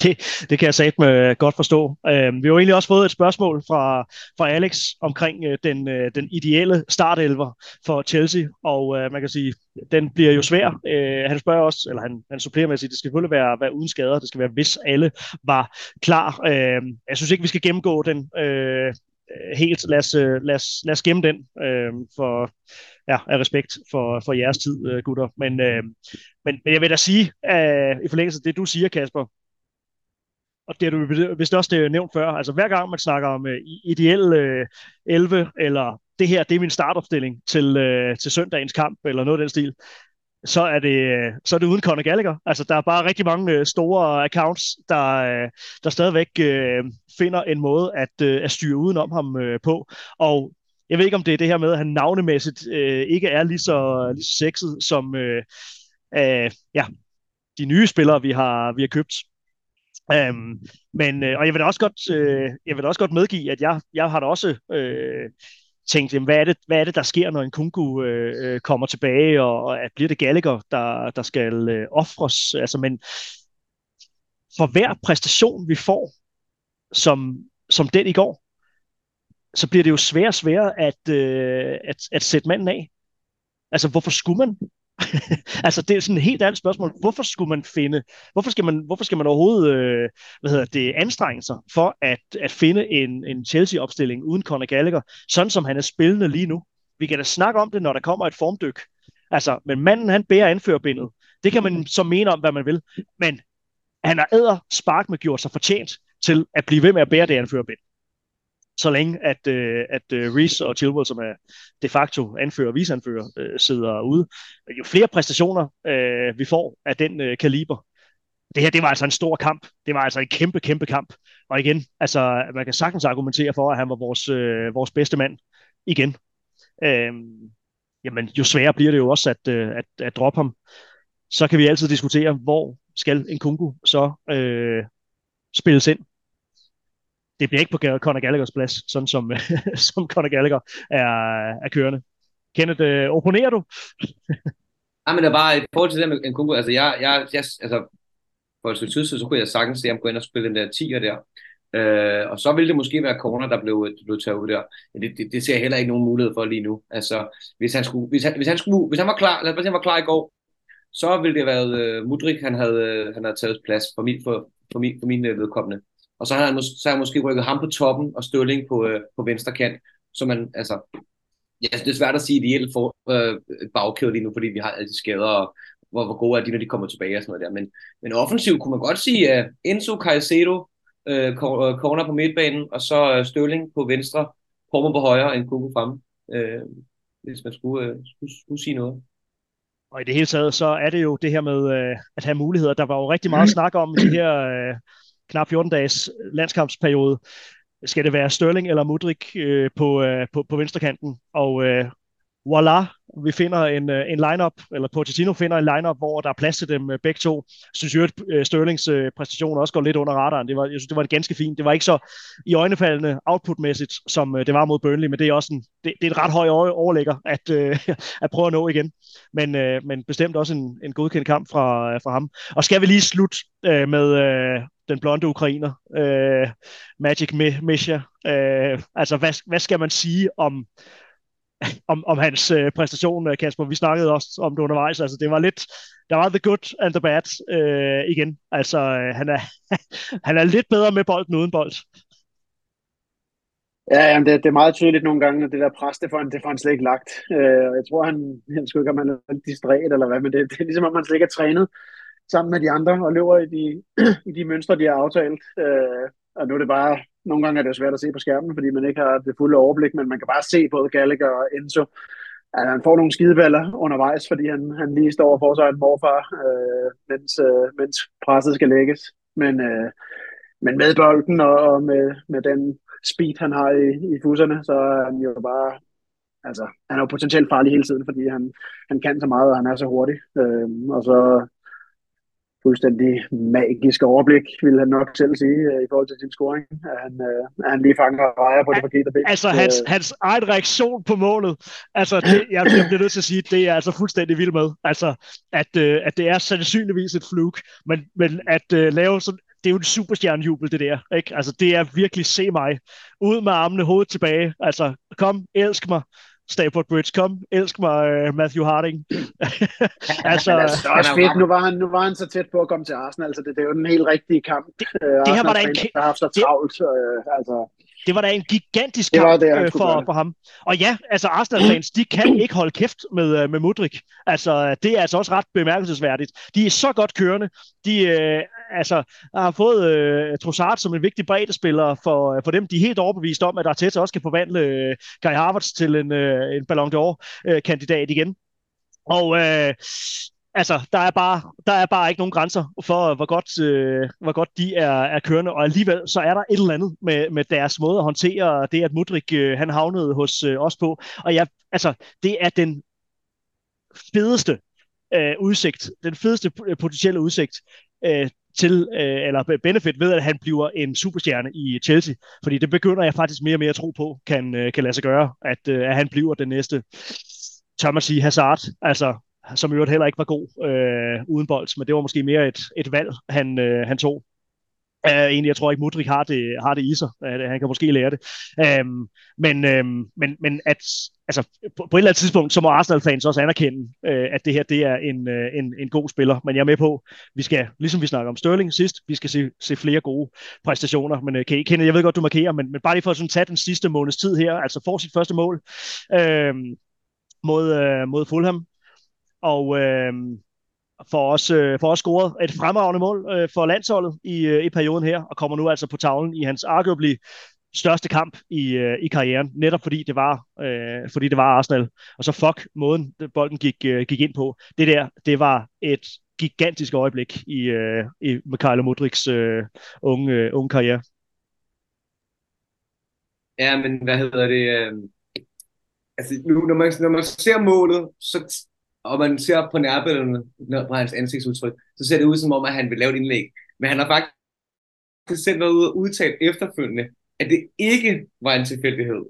Det, det kan jeg sagt med øh, godt forstå. Øh, vi har jo egentlig også fået et spørgsmål fra, fra Alex omkring øh, den, øh, den ideelle startelver for Chelsea, og øh, man kan sige, den bliver jo svær. Øh, han spørger også, eller han, han supplerer med at sige, det skal selvfølgelig være, være uden skader, det skal være, hvis alle var klar. Øh, jeg synes ikke, vi skal gennemgå den øh, helt. Lad os, øh, lad, os, lad os gemme den øh, for ja, af respekt for, for jeres tid, øh, gutter. Men, øh, men, men jeg vil da sige, øh, i forlængelse af det, du siger, Kasper, og det er du vist også det nævnt før, altså hver gang man snakker om øh, ideel øh, 11, eller det her, det er min startopstilling til, øh, til søndagens kamp, eller noget af den stil, så er det, øh, så er det uden Conor Gallagher. Altså, der er bare rigtig mange øh, store accounts, der, der stadigvæk øh, finder en måde at, øh, at styre udenom ham øh, på. Og jeg ved ikke, om det er det her med, at han navnemæssigt øh, ikke er lige så, lige så sexet som øh, øh, ja, de nye spillere, vi har, vi har købt. Um, men, øh, og jeg vil da også godt, øh, jeg vil da også godt medgive, at jeg, jeg har da også øh, tænkt, jamen, hvad, er det, hvad er det, der sker, når en kungu øh, øh, kommer tilbage, og, og at bliver det Gallagher, der, der skal øh, ofres? Altså, men for hver præstation, vi får, som, som den i går, så bliver det jo sværere og sværere at, øh, at, at sætte manden af. Altså, hvorfor skulle man? [LAUGHS] altså, det er sådan et helt andet spørgsmål. Hvorfor skulle man finde, hvorfor skal man, hvorfor skal man overhovedet, øh, hvad hedder det, anstrenge sig for at, at finde en, en Chelsea-opstilling uden Conor Gallagher, sådan som han er spillende lige nu? Vi kan da snakke om det, når der kommer et formdyk. Altså, men manden, han bærer anførbindet. Det kan man så mene om, hvad man vil. Men han har æder spark med gjort sig fortjent til at blive ved med at bære det anførbind så længe at, øh, at øh, Reese og Chilwell, som er de facto anfører og viseanfører, øh, sidder ude. Jo flere præstationer øh, vi får af den øh, kaliber, det her, det var altså en stor kamp. Det var altså en kæmpe, kæmpe kamp. Og igen, altså, man kan sagtens argumentere for, at han var vores, øh, vores bedste mand igen. Øh, jamen, jo sværere bliver det jo også at, øh, at, at droppe ham. Så kan vi altid diskutere, hvor skal en kungu så øh, spilles ind det bliver ikke på Conor Gallaghers plads, sådan som, [LAUGHS] som Conor Gallagher er, er kørende. Kenneth, øh, opponerer du? [LAUGHS] ja, men der var i forhold til det med en kungu, altså jeg, jeg, jeg altså, for et stykke tid så kunne jeg sagtens se ham gå ind og spille den der 10'er der. Øh, og så ville det måske være corner, der blev, der blev taget ud der. Men det, det, det, ser jeg heller ikke nogen mulighed for lige nu. Altså, hvis han, skulle, hvis han, hvis han, skulle, hvis han var klar, lad os sige, han var klar i går, så ville det have været øh, uh, Mudrik, han havde, øh, han havde taget plads for min, for, for min, for min øh, vedkommende. Og så har han, så har han måske rykket ham på toppen og Stølling på, øh, på venstre kant. Så man, altså, ja, det er svært at sige ideelt for øh, bagkæde lige nu, fordi vi har alle de skader, og hvor, hvor gode er de, når de kommer tilbage og sådan noget der. Men, men offensivt kunne man godt sige, at uh, Enzo Caicedo, øh, øh, corner på midtbanen, og så uh, Stølling på venstre, Pormer på højre, en kugle frem, øh, hvis man skulle, øh, skulle, skulle sige noget. Og i det hele taget, så er det jo det her med øh, at have muligheder. Der var jo rigtig meget snak om de her øh, knap 14 dages landskampsperiode, skal det være Sterling eller Mudrik øh, på, øh, på, på venstrekanten. Og øh, voila, vi finder en, øh, en lineup eller Pochettino finder en lineup hvor der er plads til dem øh, begge to. Jeg synes jo, at øh, Sterlings øh, præstation også går lidt under radaren. Det var, jeg synes, det var en ganske fint. Det var ikke så i øjnefaldende outputmæssigt, som øh, det var mod Burnley, men det er også en, det, det er et ret høj overlægger at, øh, [LAUGHS] at prøve at nå igen. Men, men bestemt også en, en godkendt kamp fra, fra ham. Og skal vi lige slutte med den blonde ukrainer, øh, Magic Misha. Øh, altså, hvad, hvad skal man sige om, om, om hans øh, præstation, øh, Kasper. Vi snakkede også om det undervejs. Altså, det var lidt, der var the good and the bad øh, igen. Altså, øh, han, er, [LAUGHS] han er lidt bedre med bolden uden bold. Ja, jamen det, det er meget tydeligt nogle gange, at det der pres, det får han, det får han slet ikke lagt. Øh, jeg tror, han, jeg skulle ikke, om han er distræt eller hvad, men det, det er ligesom, om han slet ikke er trænet sammen med de andre og løber i de, [CLEARS THROAT] i de mønstre, de har aftalt. Øh, og nu er det bare nogle gange er det svært at se på skærmen, fordi man ikke har det fulde overblik, men man kan bare se både Gallagher og Enzo, at han får nogle skideballer undervejs, fordi han, han lige står og får sig en morfar, øh, mens, øh, mens presset skal lægges. Men, øh, men med bolden og, og med, med den speed, han har i, i fusserne, så er han jo bare altså, han er jo potentielt farlig hele tiden, fordi han, han kan så meget, og han er så hurtig. Øhm, og så fuldstændig magisk overblik, vil han nok selv sige, øh, i forhold til sin scoring. At han, øh, han lige fanger rejer på det forkerte ben. Altså hans, øh. hans egen reaktion på målet, altså det, jeg, jeg bliver nødt til at sige, det er altså fuldstændig vild med. Altså at, øh, at det er sandsynligvis et fluke, men, men at øh, lave sådan det er jo en superstjernejubel, det der. Ikke? Altså, det er virkelig se mig. Ud med armene, hovedet tilbage. Altså, kom, elsk mig. Stafford Bridge, kom, elsk mig, uh, Matthew Harding. [CLEARS THROAT] [LAUGHS] altså, det er også fedt, nu var, han, nu var han så tæt på at komme til Arsenal, altså det, det er jo den helt rigtige kamp. Det, uh, det her var da en der har haft så travlt. Uh, altså. Det var da en gigantisk kamp det det, for, for ham. Og ja, altså Arsenal-fans, de kan [CLEARS THROAT] ikke holde kæft med, med Mudrik. Altså, det er altså også ret bemærkelsesværdigt. De er så godt kørende. De øh, altså, har fået øh, Trossard som en vigtig breddespiller for, øh, for dem. De er helt overbevist om, at Arteta også kan forvandle øh, Kai Havertz til en, øh, en Ballon d'Or-kandidat øh, igen. Og øh, altså, der er, bare, der er bare ikke nogen grænser for, øh, hvor godt, øh, hvor godt de er, er kørende, og alligevel så er der et eller andet med, med deres måde at håndtere det, at Mudrik øh, han havnede hos øh, os på. Og ja, altså, det er den fedeste øh, udsigt, den fedeste potentielle udsigt øh, til, øh, eller benefit ved, at han bliver en superstjerne i Chelsea. Fordi det begynder jeg faktisk mere og mere at tro på, kan, øh, kan lade sig gøre, at, øh, at han bliver den næste, tør man sige, Hazard. Altså, som i øvrigt heller ikke var god øh, uden bold, men det var måske mere et, et valg, han, øh, han tog. Uh, egentlig, jeg tror ikke, Mudrik har det, har det i sig. Uh, han kan måske lære det. Uh, men, uh, men, men at, altså, på, på et eller andet tidspunkt, så må Arsenal-fans også anerkende, uh, at det her det er en, uh, en, en god spiller. Men jeg er med på, vi skal, ligesom vi snakker om Sterling sidst, vi skal se, se flere gode præstationer. Men uh, Kenneth, jeg ved godt, du markerer, men, men bare lige for at sådan, tage den sidste måneds tid her, altså får sit første mål uh, mod, uh, mod Fulham, og uh, får også, øh, får også scoret et fremragende mål øh, for landsholdet i, øh, i perioden her, og kommer nu altså på tavlen i hans arguably største kamp i, øh, i karrieren, netop fordi det var øh, fordi det var Arsenal. Og så fuck måden bolden gik, øh, gik ind på. Det der, det var et gigantisk øjeblik i, øh, i Mikhailo Mudriks øh, unge, øh, unge karriere. Ja, men hvad hedder det? Øh... Altså, nu, når man, når man ser målet, så og man ser på nærbillederne på hans ansigtsudtryk, så ser det ud som om, at han vil lave et indlæg. Men han har faktisk selv været ude og udtalt efterfølgende, at det ikke var en tilfældighed.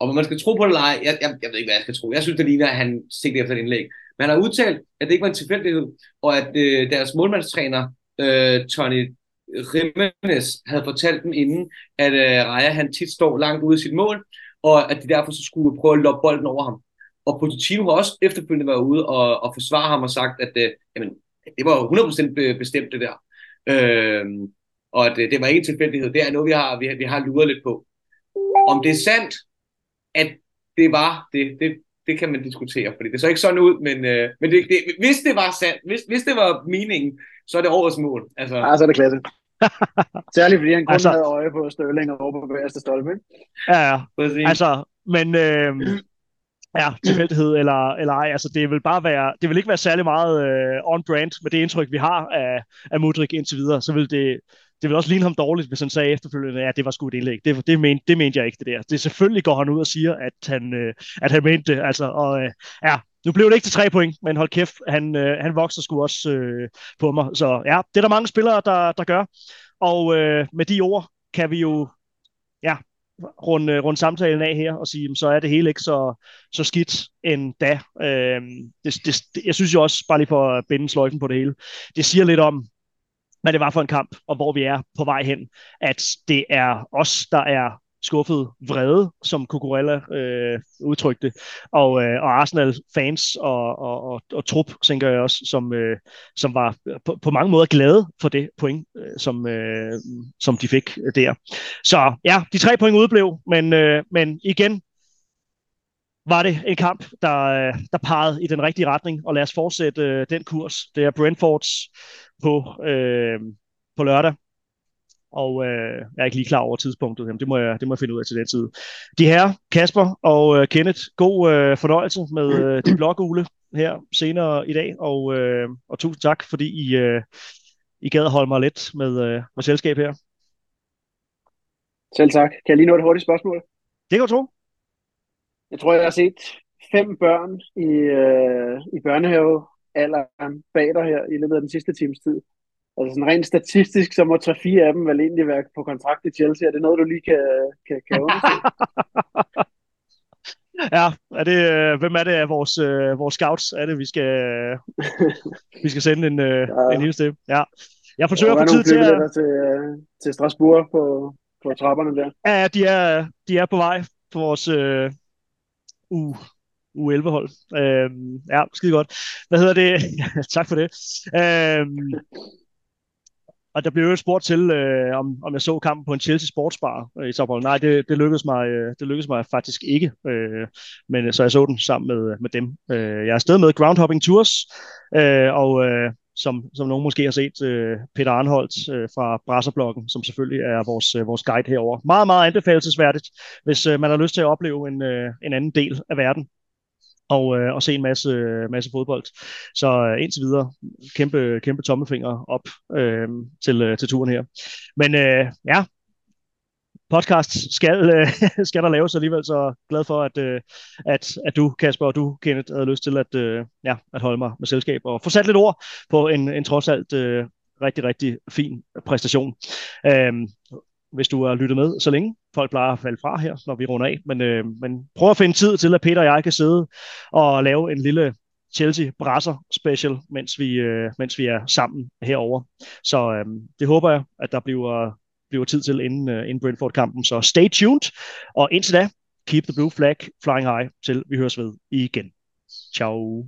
Og man skal tro på det eller ej, jeg, jeg, jeg ved ikke, hvad jeg skal tro. Jeg synes, det ligner, at han sigter efter et indlæg. Men han har udtalt, at det ikke var en tilfældighed, og at øh, deres målmandstræner, øh, Tony Rimenez, havde fortalt dem inden, at øh, Raja han tit står langt ude i sit mål, og at de derfor så skulle prøve at loppe bolden over ham. Og Pochettino har også efterfølgende været ude og, og forsvare ham og sagt, at øh, jamen, det var 100% bestemt det der. Øh, og at øh, det var ikke en tilfældighed. Det er noget, vi har, vi, har, vi har luret lidt på. Om det er sandt, at det var det, det, det kan man diskutere, fordi det så ikke sådan ud, men, øh, men det, det, hvis det var sandt, hvis, hvis det var meningen, så er det årets mål. Altså, ja, så er det klasse. [LAUGHS] Særligt fordi han kun altså, havde øje på Størling og over på bagerste stolpe. Ja, ja. Altså, men øh, [CLEARS THROAT] Ja, tilfældighed eller, eller ej. Altså, det vil bare være, det vil ikke være særlig meget øh, on-brand med det indtryk, vi har af, af Mudrik indtil videre. Så vil det, det vil også ligne ham dårligt, hvis han sagde efterfølgende, at ja, det var sgu et indlæg. Det, det, mente, det mente jeg ikke, det der. Det selvfølgelig går han ud og siger, at han, øh, at han mente det. Altså, og øh, ja, nu blev det ikke til tre point, men hold kæft, han, øh, han vokser sgu også øh, på mig. Så ja, det er der mange spillere, der, der gør. Og øh, med de ord kan vi jo runde, runde samtalen af her og sige, så er det hele ikke så, så skidt endda. Øh, det, det, jeg synes jo også, bare lige for at binde sløjfen på det hele, det siger lidt om, hvad det var for en kamp, og hvor vi er på vej hen, at det er os, der er skuffet vrede, som Cucurella øh, udtrykte, og, øh, og Arsenal-fans og, og, og, og trup, tænker jeg også, som, øh, som var på, på mange måder glade for det point, øh, som, øh, som de fik der. Så ja, de tre point udblev, men, øh, men igen, var det en kamp, der, øh, der pegede i den rigtige retning, og lad os fortsætte øh, den kurs. Det er Brentfords på, øh, på lørdag, og øh, jeg er ikke lige klar over tidspunktet. Jamen, det, må jeg, det må jeg finde ud af til den tid. De her, Kasper og øh, Kenneth, god øh, fornøjelse med øh, de blågule her senere i dag, og, øh, og tusind tak, fordi I, øh, I gad holde mig lidt med, øh, med selskab her. Selv tak. Kan jeg lige nå et hurtigt spørgsmål? Det kan du tro. Jeg tror, jeg har set fem børn i, øh, i børnehave alderen bag dig her i løbet af den sidste times tid. Altså sådan rent statistisk, så må 3-4 af dem vel egentlig være på kontrakt i Chelsea. Er det noget, du lige kan, kan, kan [LAUGHS] ja, er det, øh, hvem er det af vores, øh, vores scouts? Er det, vi skal, vi skal sende en, øh, ja. en lille step? Ja. Jeg forsøger få tid til at... Til, øh, til Strasbourg på, på trapperne der. Ja, de er, de er på vej på vores øh, u, U11-hold. Øh, ja, skide godt. Hvad hedder det? [LAUGHS] tak for det. Øh, og der blev jo spurgt til, øh, om, om jeg så kampen på en Chelsea Sportsbar øh, i Stockholm. Nej, det, det, lykkedes mig, øh, det lykkedes mig faktisk ikke. Øh, men øh, så jeg så den sammen med, øh, med dem. Øh, jeg er afsted med Groundhopping Tours, øh, og øh, som, som nogen måske har set, øh, Peter Arnholdt øh, fra Brasserblokken, som selvfølgelig er vores, øh, vores guide herover. Meget, meget anbefalesværdigt, hvis øh, man har lyst til at opleve en, øh, en anden del af verden og, øh, og se en masse, øh, masse fodbold. Så øh, indtil videre, kæmpe, kæmpe tommelfinger op øh, til, øh, til turen her. Men øh, ja, podcast skal, øh, [LAUGHS] skal der laves alligevel, så glad for, at, øh, at, at du, Kasper, og du, Kenneth, havde lyst til at, øh, ja, at holde mig med selskab og få sat lidt ord på en, en trods alt øh, rigtig, rigtig fin præstation. Øh, hvis du har lyttet med så længe. Folk plejer at falde fra her, når vi runder af. Men, øh, men prøv at finde tid til, at Peter og jeg kan sidde og lave en lille Chelsea Brasser special, mens vi, øh, mens vi er sammen herover. Så øh, det håber jeg, at der bliver, bliver tid til inden, øh, inden Brentford-kampen. Så stay tuned, og indtil da, keep the blue flag flying high, til vi høres ved igen. Ciao.